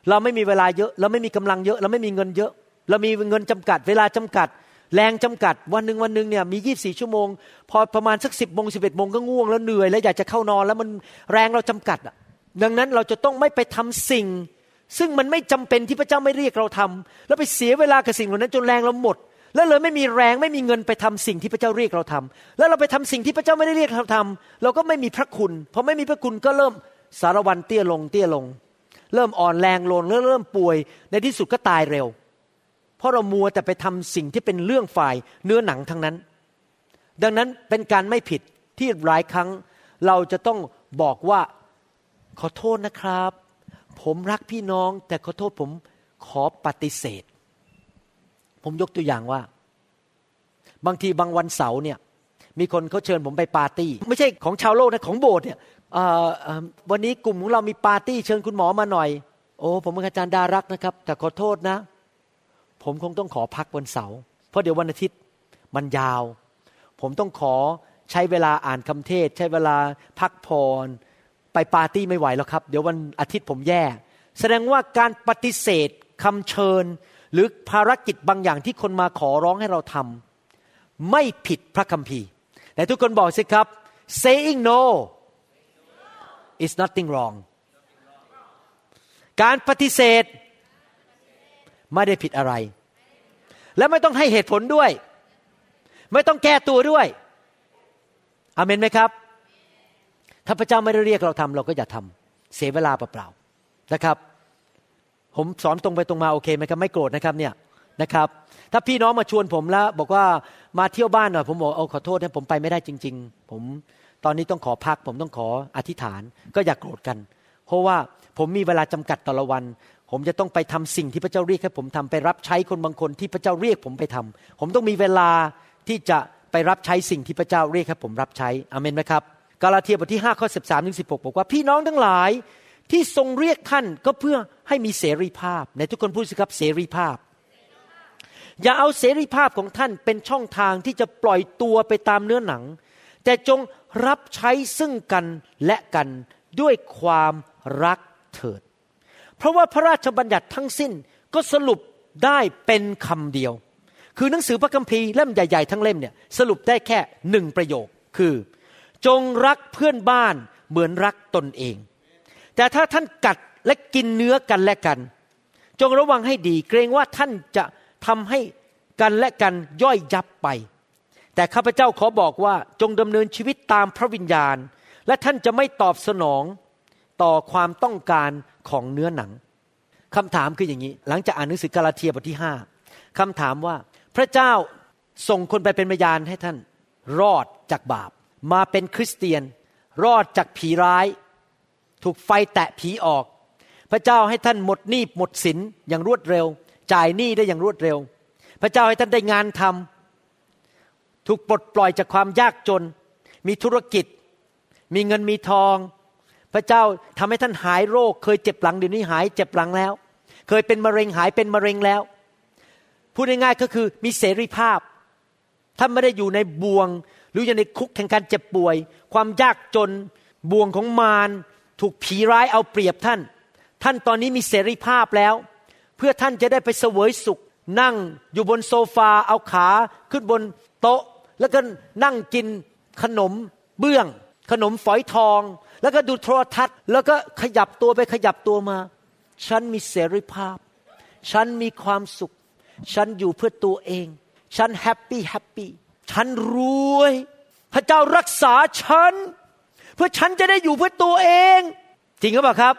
เราไม่มีเวลาเยอะ เราไม่มีกำลังเยอะ เราไม่มีเงินเยอะ เรามีเงินจำกัด เวลาจำกัด แรงจำกัดวันหนึ่งวันหนึ่งเนี่ยมียี่สี่ชั่วโมง พอประมาณสักสิบโมงสิบเอ็ดโมงก็ง่วงแล้วเหนื่อยแล้วอยากจะเข้านอนแล้วมันแรงเราจำกัดอะดังนั้นเราจะต้องไม่ไปทำสิ่ง ซึ่งมันไม่จำเป็นที่พระเจ้าไม่เรียกเราทำแล้วไปเสียเวลากับสิ่งเหล่านั้นจนแรงเราหมด แล้วเลยไม่มีแรงไม่มีเงินไปทำสิ่งที่พระเจ้าเรียกเราทำแล้วเราไปทำสิ่งที่พระเจ้าไม่ได้เรียกเราทำเราก็ไม่มีพระคุณพอไม่มีพระคุณก็เริ่มสารวันเตี้ยลงเตี้ยลง เริ่มอ่อนแรงลงแล้วเริ่มป่วยในที่สุดก็ตายเร็ว เพราะเรามัวแต่ไปทำสิ่งที่เป็นเรื่องฝ่ายเนื้อหนังทั้งนั้น ดังนั้นเป็นการไม่ผิดที่หลายครั้งเราจะต้องบอกว่าขอโทษนะครับ ผมรักพี่น้อง แต่ขอโทษผมขอปฏิเสธ ผมยกตัวอย่างว่า บางทีบางวันเสาร์เนี่ย มีคนเขาเชิญผมไปปาร์ตี้ ไม่ใช่ของชาวโลกนะของโบสถ์เนี่ยวันนี้กลุ่มของเรามีปาร์ตี้เชิญคุณหมอมาหน่อย โอ้ผมเป็นอาจารย์ดารักนะครับ แต่ขอโทษนะ ผมคงต้องขอพักวันเสาร์เพราะเดี๋ยววันอาทิตย์มันยาว ผมต้องขอใช้เวลาอ่านคำเทศ ใช้เวลาพักผ่อนไปปาร์ตี้ไม่ไหวแล้วครับ เดี๋ยววันอาทิตย์ผมแย่ แสดงว่าการปฏิเสธคำเชิญ หรือภารกิจบางอย่างที่คนมาขอร้องให้เราทำไม่ผิดพระคัมภีร์แต่ทุกคนบอกสิครับ saying no is nothing wrong การปฏิเสธ ไม่ได้ผิดอะไร และไม่ต้องให้เหตุผลด้วย ไม่ต้องแก้ตัวด้วยอเมนไหมครับ ถ้าพระเจ้าไม่ได้เรียกเราทำเราก็อย่าทำเสียเวลาเปล่าๆนะครับ ผมสอนตรงไปตรงมาโอเคไหมครับไม่โกรธนะครับเนี่ยนะครับ ถ้าพี่น้องมาชวนผมแล้ว บอกว่ามาเที่ยวบ้านหน่อยผมบอกเอาขอโทษนะผมไปไม่ได้จริง ๆ ผมตอนนี้ต้องขอพัก ผมต้องขออธิษฐานก็อย่ากโกรธกัน เพราะว่าผมมีเวลาจำกัดต่อละวัน ผมจะต้องไปทำสิ่งที่พระเจ้าเรียกให้ผมทำไปรับใช้คนบางคนที่พระเจ้าเรียกผมไปทำผมต้องมีเวลาที่จะไปรับใช้สิ่งที่พระเจ้าเรียกให้ผมรับใช้อเมนไหมครับ กาลาเทียบทที่5ข้อ13ถึง16บอกว่าพี่น้องทั้งหลายที่ทรงเรียกท่านก็เพื่อให้มีเสรีภาพ ในทุกคนพูดสิครับเสรีภาพ อย่าเอาเสรีภาพของท่านเป็นช่องทางที่จะปล่อยตัวไปตามเนื้อหนัง แต่จงรับใช้ซึ่งกันและกันด้วยความรักเถิด เพราะว่าพระราชบัญญัติทั้งสิ้นก็สรุปได้เป็นคำเดียว คือหนังสือพระคัมภีร์เล่มใหญ่ ๆ ทั้งเล่มเนี่ยสรุปได้แค่หนึ่งประโยคคือ จงรักเพื่อนบ้านเหมือนรักตนเอง แต่ถ้าท่านกัดและกินเนื้อกันและกัน จงระวังให้ดีเกรงว่าท่านจะทำให้กันและกันย่อยยับไป แต่ข้าพเจ้าขอบอกว่าจงดำเนินชีวิตตามพระวิญญาณ และท่านจะไม่ตอบสนอง ต่อความต้องการของเนื้อหนังคำถามคืออย่างนี้ หลังจากอ่านหนังสือกาลาเทียบทที่ห้าคำถามว่าพระเจ้าส่งคนไปเป็นพยานให้ท่าน รอดจากบาป มาเป็นคริสเตียน รอดจากผีร้าย ถูกไฟแตะผีออก พระเจ้าให้ท่านหมดหนี้หมดสินอย่างรวดเร็ว จ่ายหนี้ได้อย่างรวดเร็ว พระเจ้าให้ท่านได้งานทำถูกปลดปล่อยจากความยากจน มีธุรกิจ มีเงินมีทอง พระเจ้าทำให้ท่านหายโรค เคยเจ็บหลังเดี๋ยวนี้หายเจ็บหลังแล้ว เคยเป็นมะเร็งหายเป็นมะเร็งแล้ว พูดง่ายๆก็คือมีเสรีภาพ ท่านไม่ได้อยู่ในบ่วง หรืออยู่ในคุกแห่งการเจ็บป่วย ความยากจนบ่วงของมารถูกผีร้ายเอาเปรียบท่าน ท่านตอนนี้มีเสรีภาพแล้ว เพื่อท่านจะได้ไปเสวยสุข นั่งอยู่บนโซฟาเอาขาขึ้นบนโต๊ะ แล้วก็นั่งกินขนมเบื้อง ขนมฝอยทอง แล้วก็ดูโทรทัศน์ แล้วก็ขยับตัวไปขยับตัวมา ฉันมีเสรีภาพ ฉันมีความสุข ฉันอยู่เพื่อตัวเอง ฉัน happy happy ฉันรวย พระเจ้ารักษาฉัน เพื่อฉันจะได้อยู่เพื่อตัวเอง จริงหรือเปล่าครับ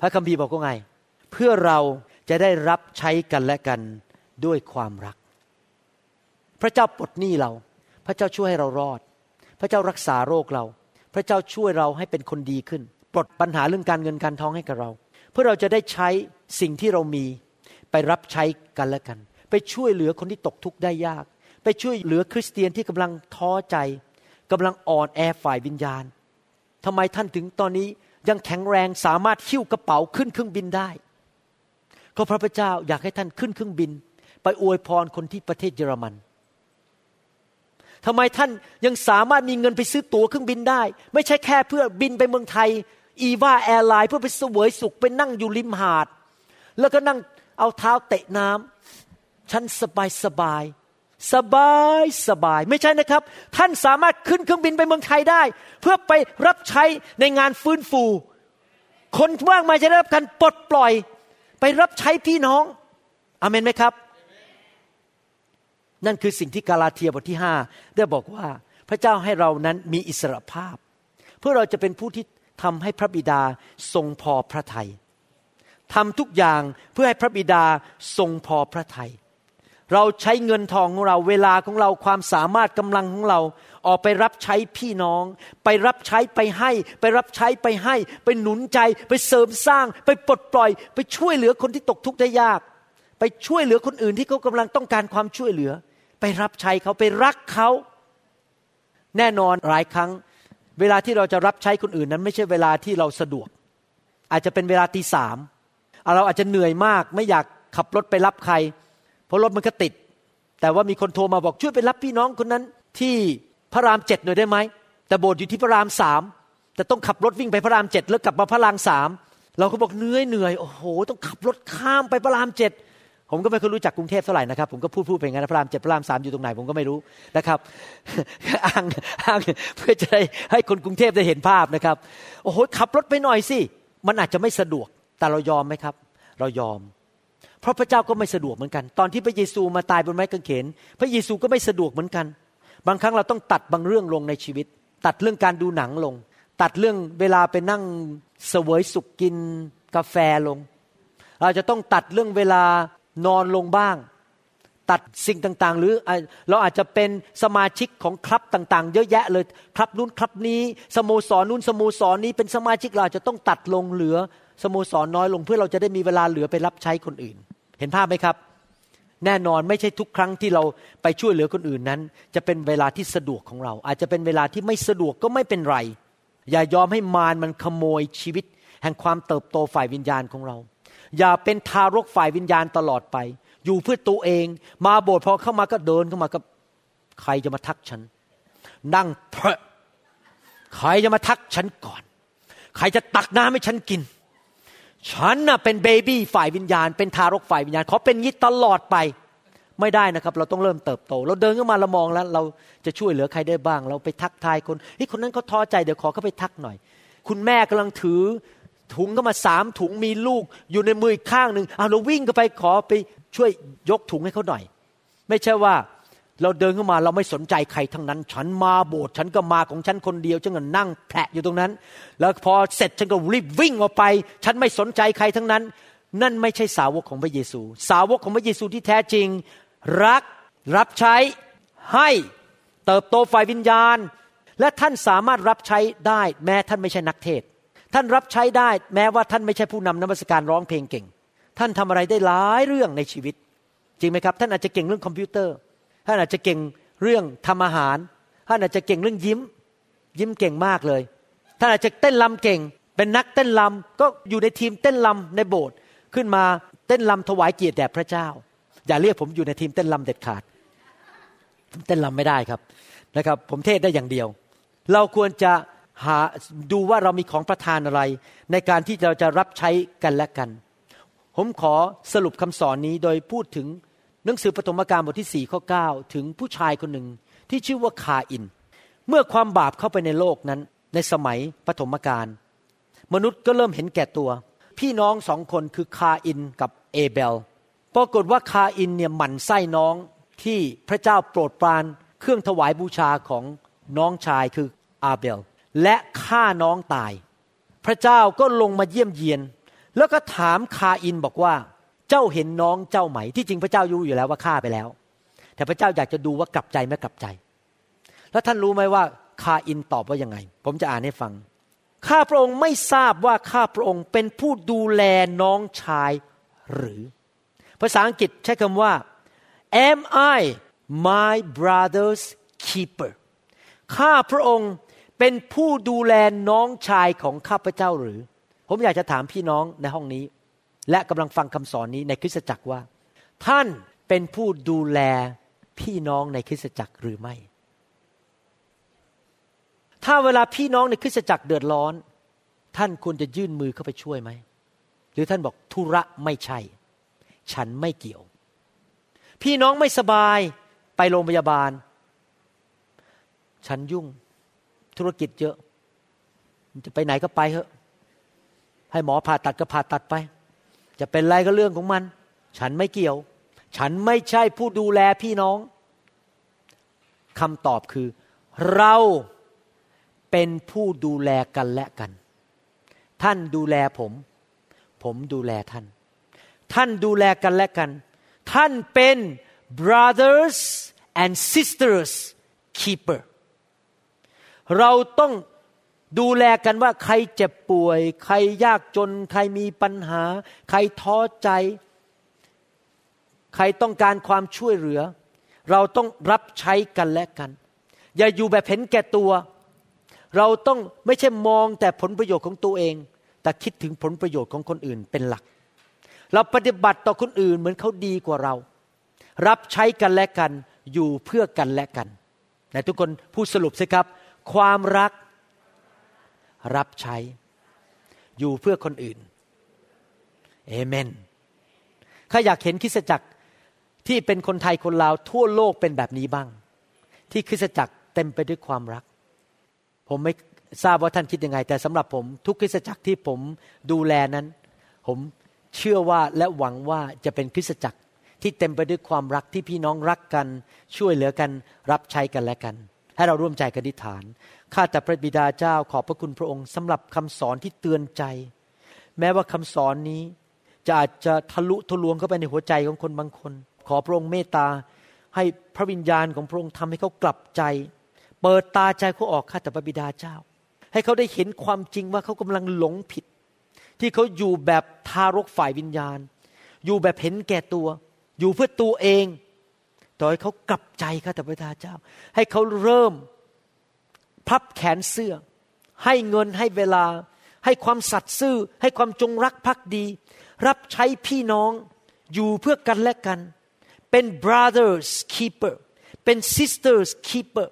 พระคัมภีร์บอกว่าไง เพื่อเราจะได้รับใช้กันและกันด้วยความรัก พระเจ้าปลดหนี้เรา พระเจ้าช่วยให้เรารอด พระเจ้ารักษาโรคเรา พระเจ้าช่วยเราให้เป็นคนดีขึ้น ปลดปัญหาเรื่องการเงินการทองให้กับเรา เพื่อเราจะได้ใช้สิ่งที่เรามีไปรับใช้กันและกัน ไปช่วยเหลือคนที่ตกทุกข์ได้ยาก ไปช่วยเหลือคริสเตียนที่กำลังท้อใจกำลังอ่อนแอฝ่ายวิญญาณทำไมท่านถึงตอนนี้ยังแข็งแรงสามารถหิ้วกระเป๋าขึ้นเครื่องบินได้ ก็พระพเจ้าอยากให้ท่านขึ้นเครื่องบิน ไปอวยพรคนที่ประเทศเยอรมัน ทำไมท่านยังสามารถมีเงินไปซื้อตั๋วเครื่องบินได้ ไม่ใช่แค่เพื่อบินไปเมืองไทย อีวาแอร์ไลน์เพื่อไปเสวยสุขไปนั่งอยู่ริมหาด แล้วก็นั่งเอาเท้าเตะน้ำฉันสบายสบายสบายสบายไม่ใช่นะครับ ท่านสามารถขึ้นเครื่องบินไปเมืองไทยได้ เพื่อไปรับใช้ในงานฟื้นฟู คนมากมายจะได้รับการปลดปล่อย ไปรับใช้พี่น้องอเมนไหมครับ นั่นคือสิ่งที่กาลาเทียบทที่ห้าได้บอกว่าพระเจ้าให้เรานั้นมีอิสรภาพ เพื่อเราจะเป็นผู้ที่ทำให้พระบิดาทรงพอพระทยัยทำทุกอย่างเพื่อให้พระบิดาทรงพอพระทยัยเราใช้เงินทองของเราเวลาของเราความสามารถกำลังของเราออกไปรับใช้พี่น้อง ไปรับใช้ไปให้ ไปรับใช้ไปให้ ไปหนุนใจ ไปเสริมสร้าง ไปปลดปล่อย ไปช่วยเหลือคนที่ตกทุกข์ได้ยาก ไปช่วยเหลือคนอื่นที่เขากำลังต้องการความช่วยเหลือ ไปรับใช้เขาไปรักเขา แน่นอนหลายครั้ง เวลาที่เราจะรับใช้คนอื่นนั้น ไม่ใช่เวลาที่เราสะดวก อาจจะเป็นเวลาตีสามเราอาจจะเหนื่อยมาก ไม่อยากขับรถไปรับใคร เพราะรถมันก็ติด แต่ว่ามีคนโทรมาบอกช่วยไปรับพี่น้องคนนั้น ที่พระรามเจ็ดหน่อยได้ไหมแต่โบสถ์อยู่ที่พระรามสามแต่ต้องขับรถวิ่งไปพระรามเจ็ดแล้วกลับมาพระรามสามเราก็บอกเหนื่อยเหนื่อยโอ้โห ต้องขับรถข้ามไปพระรามเจ็ด ผมก็ไม่เคยรู้จักกรุงเทพเท่าไหร่นะครับ ผมก็พูดพูดไปงั้นพระรามเจ็ดพระรามสามอยู่ตรงไหนผมก็ไม่รู้นะครับอ้างอ้างเพื่อจะให้คนกรุงเทพได้เห็นภาพนะครับ โอ้โหขับรถไปหน่อยสิมันอาจจะไม่สะดวกแต่เรายอมไหมครับ เรายอม เพราะพระเจ้าก็ไม่สะดวกเหมือนกัน ตอนที่พระเยซูมาตายบนไม้กางเขน พระเยซูก็ไม่สะดวกเหมือนกัน บางครั้งเราต้องตัดบางเรื่องลงในชีวิต ตัดเรื่องการดูหนังลง ตัดเรื่องเวลาไปนั่งเสวยสุขกินกาแฟลง เราจะต้องตัดเรื่องเวลา นอนลงบ้าง ตัดสิ่งต่างๆ หรือเราอาจจะเป็นสมาชิกของคลับต่างๆ เยอะแยะเลยคลับนู้นคลับนี้ สโมสรนู้นสโมสรนี้เป็นสมาชิกเราจะต้องตัดลงเหลือ สโมสรน้อยลงเพื่อเราจะได้มีเวลาเหลือไปรับใช้คนอื่น เห็นภาพไหมครับ แน่นอนไม่ใช่ทุกครั้งที่เราไปช่วยเหลือคนอื่นนั้น จะเป็นเวลาที่สะดวกของเรา อาจจะเป็นเวลาที่ไม่สะดวกก็ไม่เป็นไร อย่ายอมให้มารมันขโมยชีวิต แห่งความเติบโตฝ่ายวิญญาณของเรา อย่าเป็นทารกฝ่ายวิญญาณตลอดไป อยู่เพื่อตัวเอง มาโบสถ์พอเข้ามาก็เดินเข้ามากับใครจะมาทักฉัน นั่งเพลใครจะมาทักฉันก่อน ใครจะตักน้ำให้ฉันกิน ฉันน่ะเป็นเบบี้ฝ่ายวิญญาณ เป็นทารกฝ่ายวิญญาณขอเป็นงี้ตลอดไปไม่ได้นะครับ เราต้องเริ่มเติบโต เราเดินเข้ามาเรามองแล้ว เราจะช่วยเหลือใครได้บ้าง เราไปทักทายคนเฮ้ยคนนั้นเขาท้อใจเดี๋ยวขอเขาไปทักหน่อย คุณแม่กำลังถือ ถุงเข้ามาสามถุงมีลูกอยู่ในมืออีกข้างหนึ่งเอาเราวิ่งก็ไปขอไปช่วยยกถุงให้เขาหน่อย ไม่ใช่ว่าเราเดินเข้ามาเราไม่สนใจใครทั้งนั้น ฉันมาโบสถ์ฉันก็มาของฉันคนเดียวฉันก็นั่งแผลอยู่ตรงนั้น แล้วพอเสร็จฉันก็รีบวิ่งออกไป ฉันไม่สนใจใครทั้งนั้น นั่นไม่ใช่สาวกของพระเยซู สาวกของพระเยซูที่แท้จริง รักรับใช้ให้เติบโตฝ่ายวิญญาณ และท่านสามารถรับใช้ได้แม้ท่านไม่ใช่นักเทศ ท่านรับใช้ได้แม้ว่าท่านไม่ใช่ผู้นำนมัสการร้องเพลงเก่ง ท่านทำอะไรได้หลายเรื่องในชีวิต จริงไหมครับ ท่านอาจจะเก่งเรื่องคอมพิวเตอร์ ท่านอาจจะเก่งเรื่องทำอาหาร ท่านอาจจะเก่งเรื่องยิ้ม ยิ้มเก่งมากเลย ท่านอาจจะเต้นลำเก่ง เป็นนักเต้นลำก็อยู่ในทีมเต้นลำในโบสถ์ขึ้นมาเต้นลำถวายเกียรติแด่พระเจ้า อย่าเรียกผมอยู่ในทีมเต้นลำเด็ดขาดเต้นลำไม่ได้ครับนะครับ ผมเทศได้อย่างเดียว เราควรจะ หาดูว่าเรามีของประทานอะไร ในการที่เราจะรับใช้กันและกัน ผมขอสรุปคำสอนนี้โดยพูดถึงหนังสือปฐมกาลบทที่สี่ข้อ9ถึงผู้ชายคนหนึ่งที่ชื่อว่าคาอิน เมื่อความบาปเข้าไปในโลกนั้น ในสมัยปฐมกาลมนุษย์ก็เริ่มเห็นแก่ตัว พี่น้องสองคนคือคาอินกับเอเบลปรากฏว่าคาอินเนี่ยหมั่นไส้น้องที่พระเจ้าโปรดปรานเครื่องถวายบูชาของน้องชายคืออาเบล และฆ่าน้องตาย พระเจ้าก็ลงมาเยี่ยมเยียน แล้วก็ถามคาอินบอกว่า เจ้าเห็นน้องเจ้าไหม ที่จริงพระเจ้ารู้อยู่แล้วว่าฆ่าไปแล้ว แต่พระเจ้าอยากจะดูว่ากลับใจไม่กลับใจ แล้วท่านรู้ไหมว่าคาอินตอบว่ายังไง ผมจะอ่านให้ฟัง ข้าพระองค์ไม่ทราบว่าข้าพระองค์เป็นผู้ดูแลน้องชายหรือ ภาษาอังกฤษใช้คำว่า am I my brother's keeper ข้าพระองค์ เป็นผู้ดูแลน้องชายของข้าพเจ้าหรือ ผมอยากจะถามพี่น้องในห้องนี้ และกำลังฟังคำสอนนี้ในคริสตจักรว่า ท่านเป็นผู้ดูแลพี่น้องในคริสตจักรหรือไม่ ถ้าเวลาพี่น้องในคริสตจักรเดือดร้อน ท่านควรจะยื่นมือเข้าไปช่วยไหม หรือท่านบอกธุระไม่ใช่ ฉันไม่เกี่ยว พี่น้องไม่สบายไปโรงพยาบาล ฉันยุ่ง ธุรกิจเยอะจะไปไหนก็ไปเถอะ ให้หมอผ่าตัดก็ผ่าตัดไป จะเป็นไรก็เรื่องของมัน ฉันไม่เกี่ยว ฉันไม่ใช่ผู้ดูแลพี่น้องคำตอบคือ เราเป็นผู้ดูแลกันและกัน ท่านดูแลผม ผมดูแลท่าน ท่านดูแลกันและกัน ท่านเป็น brothers and sisters keeper เราต้องดูแลกันว่าใครเจ็บป่วย ใครยากจน ใครมีปัญหา ใครท้อใจ ใครต้องการความช่วยเหลือ เราต้องรับใช้กันและกัน อย่าอยู่แบบเห็นแก่ตัว เราต้องไม่ใช่มองแต่ผลประโยชน์ของตัวเอง แต่คิดถึงผลประโยชน์ของคนอื่นเป็นหลัก เราปฏิบัติต่อคนอื่นเหมือนเขาดีกว่าเรา รับใช้กันและกันอยู่เพื่อกันและกันแต่ทุกคนพูดสรุปสิครับ ความรักรับใช้ อยู่เพื่อคนอื่นเอเมนข้าอยากเห็นคริสจักรที่เป็นคนไทยคนลาวทั่วโลกเป็นแบบนี้บ้าง ที่คริสจักรเต็มไปด้วยความรัก ผมไม่ทราบว่าท่านคิดยังไง แต่สำหรับผมทุกคริสจักรที่ผมดูแลนั้น ผมเชื่อว่าและหวังว่าจะเป็นคริสจักรที่เต็มไปด้วยความรักที่พี่น้องรักกัน ช่วยเหลือกัน รับใช้กันและกัน ให้เราร่วมใจกันดิฐาน ข้าแต่พระบิดาเจ้าขอบพระคุณพระองค์สำหรับคำสอนที่เตือนใจ แม้ว่าคำสอนนี้จะอาจจะทะลุทะลวงเข้าไปในหัวใจของคนบางคน ขอพระองค์เมตตา ให้พระวิญญาณของพระองค์ทำให้เขากลับใจ เปิดตาใจเขาออกข้าแต่พระบิดาเจ้า ให้เขาได้เห็นความจริงว่าเขากำลังหลงผิด ที่เขาอยู่แบบทารกฝ่ายวิญญาณ อยู่แบบเห็นแก่ตัว อยู่เพื่อตัวเอง ต่อให้เขากลับใจข้าแต่พระบิดาเจ้า ให้เขาเริ่มพับแขนเสื้อ ให้เงินให้เวลา ให้ความสัตย์ซื่อ ให้ความจงรักภักดี รับใช้พี่น้องอยู่เพื่อกันและกัน เป็น brothers keeper เป็น sisters keeper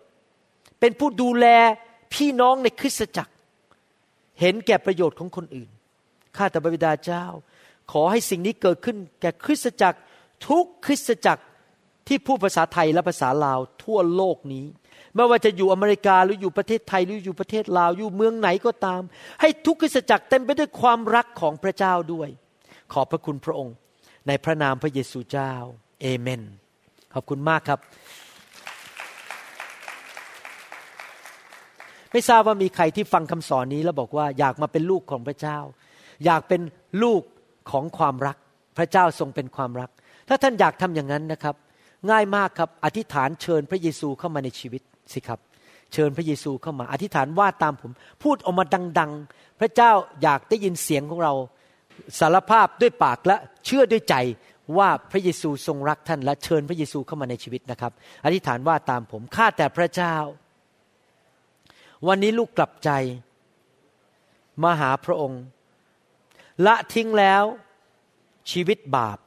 เป็นผู้ดูแลพี่น้องในคริสตจักร เห็นแก่ประโยชน์ของคนอื่น ข้าแต่พระบิดาเจ้า ขอให้สิ่งนี้เกิดขึ้นแก่คริสตจักร ทุกคริสตจักร ที่พูดภาษาไทยและภาษาลาวทั่วโลกนี้ ไม่ว่าจะอยู่อเมริกาหรืออยู่ประเทศไทยหรืออยู่ประเทศลาวอยู่เมืองไหนก็ตาม ให้ทุกคริสตจักรเต็มไปด้วยความรักของพระเจ้าด้วย ขอบพระคุณพระองค์ ในพระนามพระเยซูเจ้าเอเมน ขอบคุณมากครับ ไม่ทราบว่ามีใครที่ฟังคำสอนนี้แล้วบอกว่าอยากมาเป็นลูกของพระเจ้า อยากเป็นลูกของความรัก พระเจ้าทรงเป็นความรัก ถ้าท่านอยากทำอย่างนั้นนะครับ ง่ายมากครับ อธิษฐานเชิญพระเยซูเข้ามาในชีวิตสิครับ เชิญพระเยซูเข้ามา อธิษฐานว่าตามผม พูดออกมาดัง ๆ พระเจ้าอยากได้ยินเสียงของเราสารภาพด้วยปากและเชื่อด้วยใจว่าพระเยซูทรงรักท่าน และเชิญพระเยซูเข้ามาในชีวิตนะครับ อธิษฐานว่าตามผมข้าแต่พระเจ้า วันนี้ลูกกลับใจ มาหาพระองค์ ละทิ้งแล้วชีวิตบาป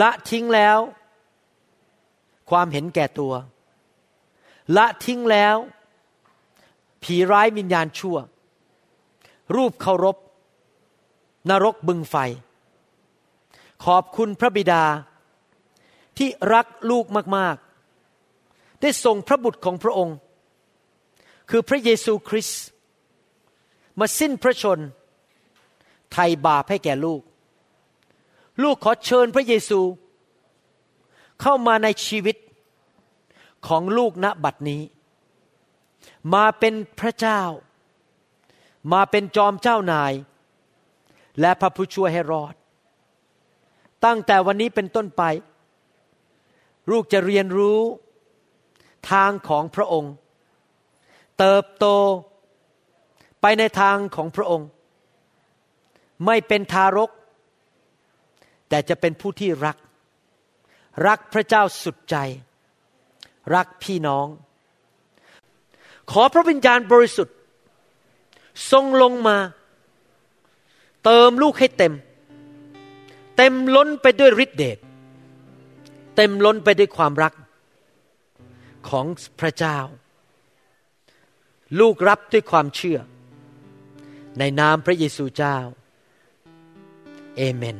ละทิ้งแล้ว ความเห็นแก่ตัว ละทิ้งแล้ว ผีร้ายวิญญาณชั่ว รูปเคารพ นรกบึงไฟ ขอบคุณพระบิดา ที่รักลูกมาก ๆ ได้ส่งพระบุตรของพระองค์ คือพระเยซูคริสต์มาสิ้นพระชน ไถ่บาปให้แก่ลูก ลูกขอเชิญพระเยซู เข้ามาในชีวิตของลูกณบัดนี้ มาเป็นพระเจ้า มาเป็นจอมเจ้านาย และพระผู้ช่วยให้รอด ตั้งแต่วันนี้เป็นต้นไป ลูกจะเรียนรู้ทางของพระองค์ เติบโตไปในทางของพระองค์ ไม่เป็นทารก แต่จะเป็นผู้ที่รัก รักพระเจ้าสุดใจ รักพี่น้อง ขอพระวิญญาณบริสุทธิ์ ทรงลงมา เติมลูกให้เต็ม เต็มล้นไปด้วยฤทธิเดชเต็มล้นไปด้วยความรักของพระเจ้า ลูกรับด้วยความเชื่อ ในนามพระเยซูเจ้า เอเมน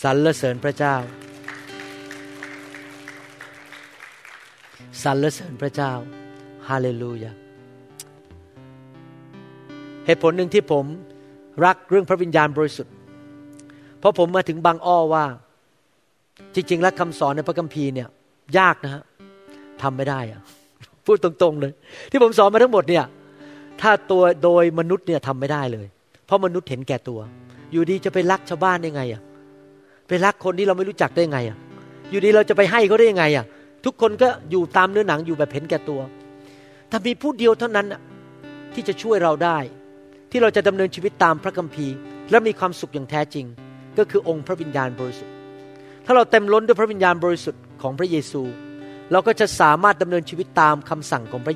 สรรเสริญพระเจ้า สรรเสริญพระเจ้าฮาเลลูยาเหตุผลหนึ่งที่ผมรักเรื่องพระวิญญาณบริสุทธิ์ เพราะผมมาถึงบางอ้อว่า จริง ๆ แล้วคำสอนในพระคัมภีร์เนี่ย ยากนะฮะทำไม่ได้อะพูดตรงๆเลย ที่ผมสอนมาทั้งหมดเนี่ย ถ้าตัวโดยมนุษย์เนี่ยทำไม่ได้เลย เพราะมนุษย์เห็นแก่ตัว อยู่ดีจะไปรักชาวบ้านได้ไงอะไปรักคนที่เราไม่รู้จักได้ไงอะอยู่ดีเราจะไปให้เขาได้ยังไงอะ ทุกคนก็อยู่ตามเนื้อหนังอยู่แบบเห็นแก่ตัว ถ้ามีผู้เดียวเท่านั้นที่จะช่วยเราได้ ที่เราจะดำเนินชีวิตตามพระคัมภีร์ และมีความสุขอย่างแท้จริง ก็คือองค์พระวิญญาณบริสุทธิ์ ถ้าเราเต็มล้นด้วยพระวิญญาณบริสุทธิ์ของพระเยซู เราก็จะสามารถดำเนินชีวิตตามคำสั่งของพระ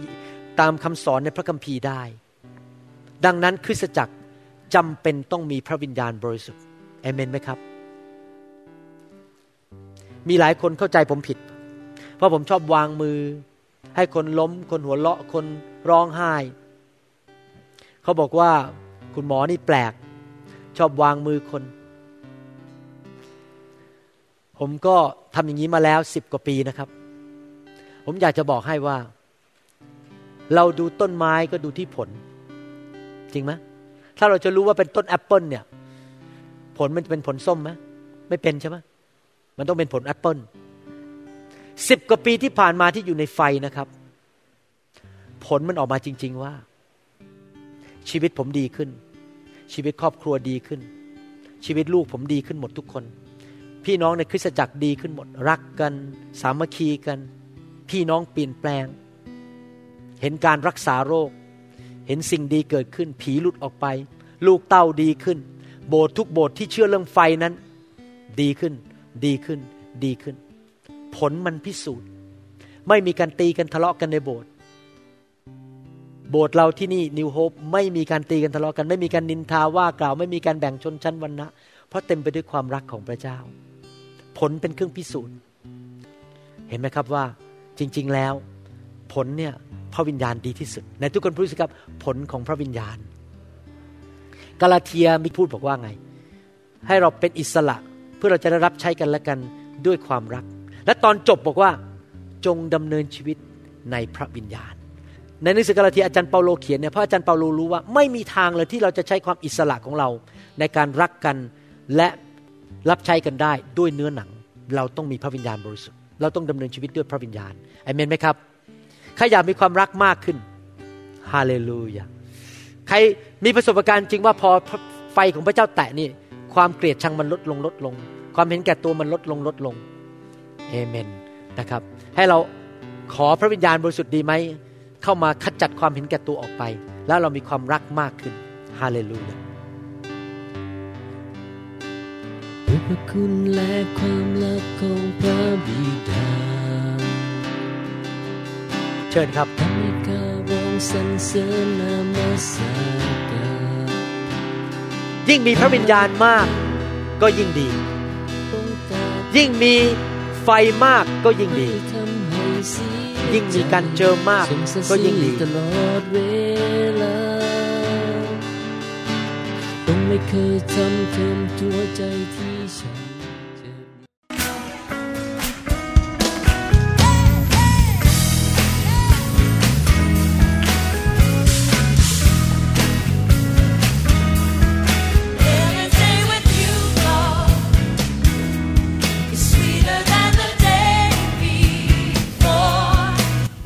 ตามคำสอนในพระคัมภีร์ได้ ดังนั้นคริสตจักรจำเป็นต้องมีพระวิญญาณบริสุทธิ์เอเมนไหมครับ มีหลายคนเข้าใจผมผิด ราะผมชอบวางมือ ให้คนล้ม คนหัวเราะคนร้องไห้ เขาบอกว่าคุณหมอนี่แปลก ชอบวางมือคน ผมก็ทำอย่างนี้มาแล้วสิบกว่าปีนะครับ ผมอยากจะบอกให้ว่า เราดูต้นไม้ก็ดูที่ผล จริงไหมถ้าเราจะรู้ว่าเป็นต้นแอปเปิลเนี่ย ผลมันจะเป็นผลส้มไหมไม่เป็นใช่ไหมมันต้องเป็นผลแอปเปิล สิบกว่าปีที่ผ่านมาที่อยู่ในไฟนะครับ ผลมันออกมาจริง ๆว่า ชีวิตผมดีขึ้น ชีวิตครอบครัวดีขึ้น ชีวิตลูกผมดีขึ้นหมดทุกคน พี่น้องในคริสตจักรดีขึ้นหมด รักกัน สามัคคีกัน พี่น้องเปลี่ยนแปลง เห็นการรักษาโรค เห็นสิ่งดีเกิดขึ้น ผีหลุดออกไป ลูกเต้าดีขึ้น โบสถ์ทุกโบสถ์ที่เชื่อเรื่องไฟนั้น ดีขึ้น ดีขึ้น ดีขึ้น ลมันพิสูจน์ ไม่มีการตีกันทะเลาะกันในโบสถ์โบสถ์เราที่นี่นิวโฮปไม่มีการตีกันทะเลาะกัน ไม่มีการนินทาว่ากล่าวไม่มีการแบ่งชนชั้นวรรณะเพราะเต็มไปด้วยความรักของพระเจ้า ผลเป็นเครื่องพิสูจน์ เห็นไหมครับว่าจริง ๆ แล้ว ผลเนี่ยพระวิญญาณดีที่สุด ในทุกคนพูดสิครับผลของพระวิญญาณ กาลาเทียมีพูดบอกว่าไง ให้เราเป็นอิสระเพื่อเราจะได้รับใช้กันและกันด้วยความรัก และตอนจบบอกว่าจงดำเนินชีวิตในพระวิญญาณ ในหนังสือกาลาเทียอาจารย์เปาโลเขียนเนี่ยเพราะอาจารย์เปาโลรู้ว่าไม่มีทางเลยที่เราจะใช้ความอิสระของเรา ในการรักกันและรับใช้กันได้ด้วยเนื้อหนัง เราต้องมีพระวิญญาณบริสุทธิ์เราต้องดำเนินชีวิตด้วยพระวิญญาณอเมนไหมครับใครอยากมีความรักมากขึ้นฮาเลลูยาใครมีประสบการณ์จริงว่าพอไฟของพระเจ้าแตะนี่ความเกลียดชังมันลดลงลดลง ความเห็นแก่ตัวมันลดลงลดลง เอเมนนะครับ ให้เราขอพระวิญญาณบริสุทธิ์ดีไหม เข้ามาขจัดความเห็นแก่ตัวออกไป แล้วเรามีความรักมากขึ้นฮาเลลูยาด้วยพระคุณและความรักของพระบิดา เชิญครับทำให้ข้าวองสรรเสริญนามัสการยิ่งมีพระวิญญาณมาก ก็ยิ่งดีองค์การยิ่งมี ไฟมากก็ยิ่งดีทำให้เสียยิ่งมีการเจิมมากทรงสรรเสก็ริยิ่งดีญตลอดเวลาต้องไม่เคยทำเทิมตัวใจที่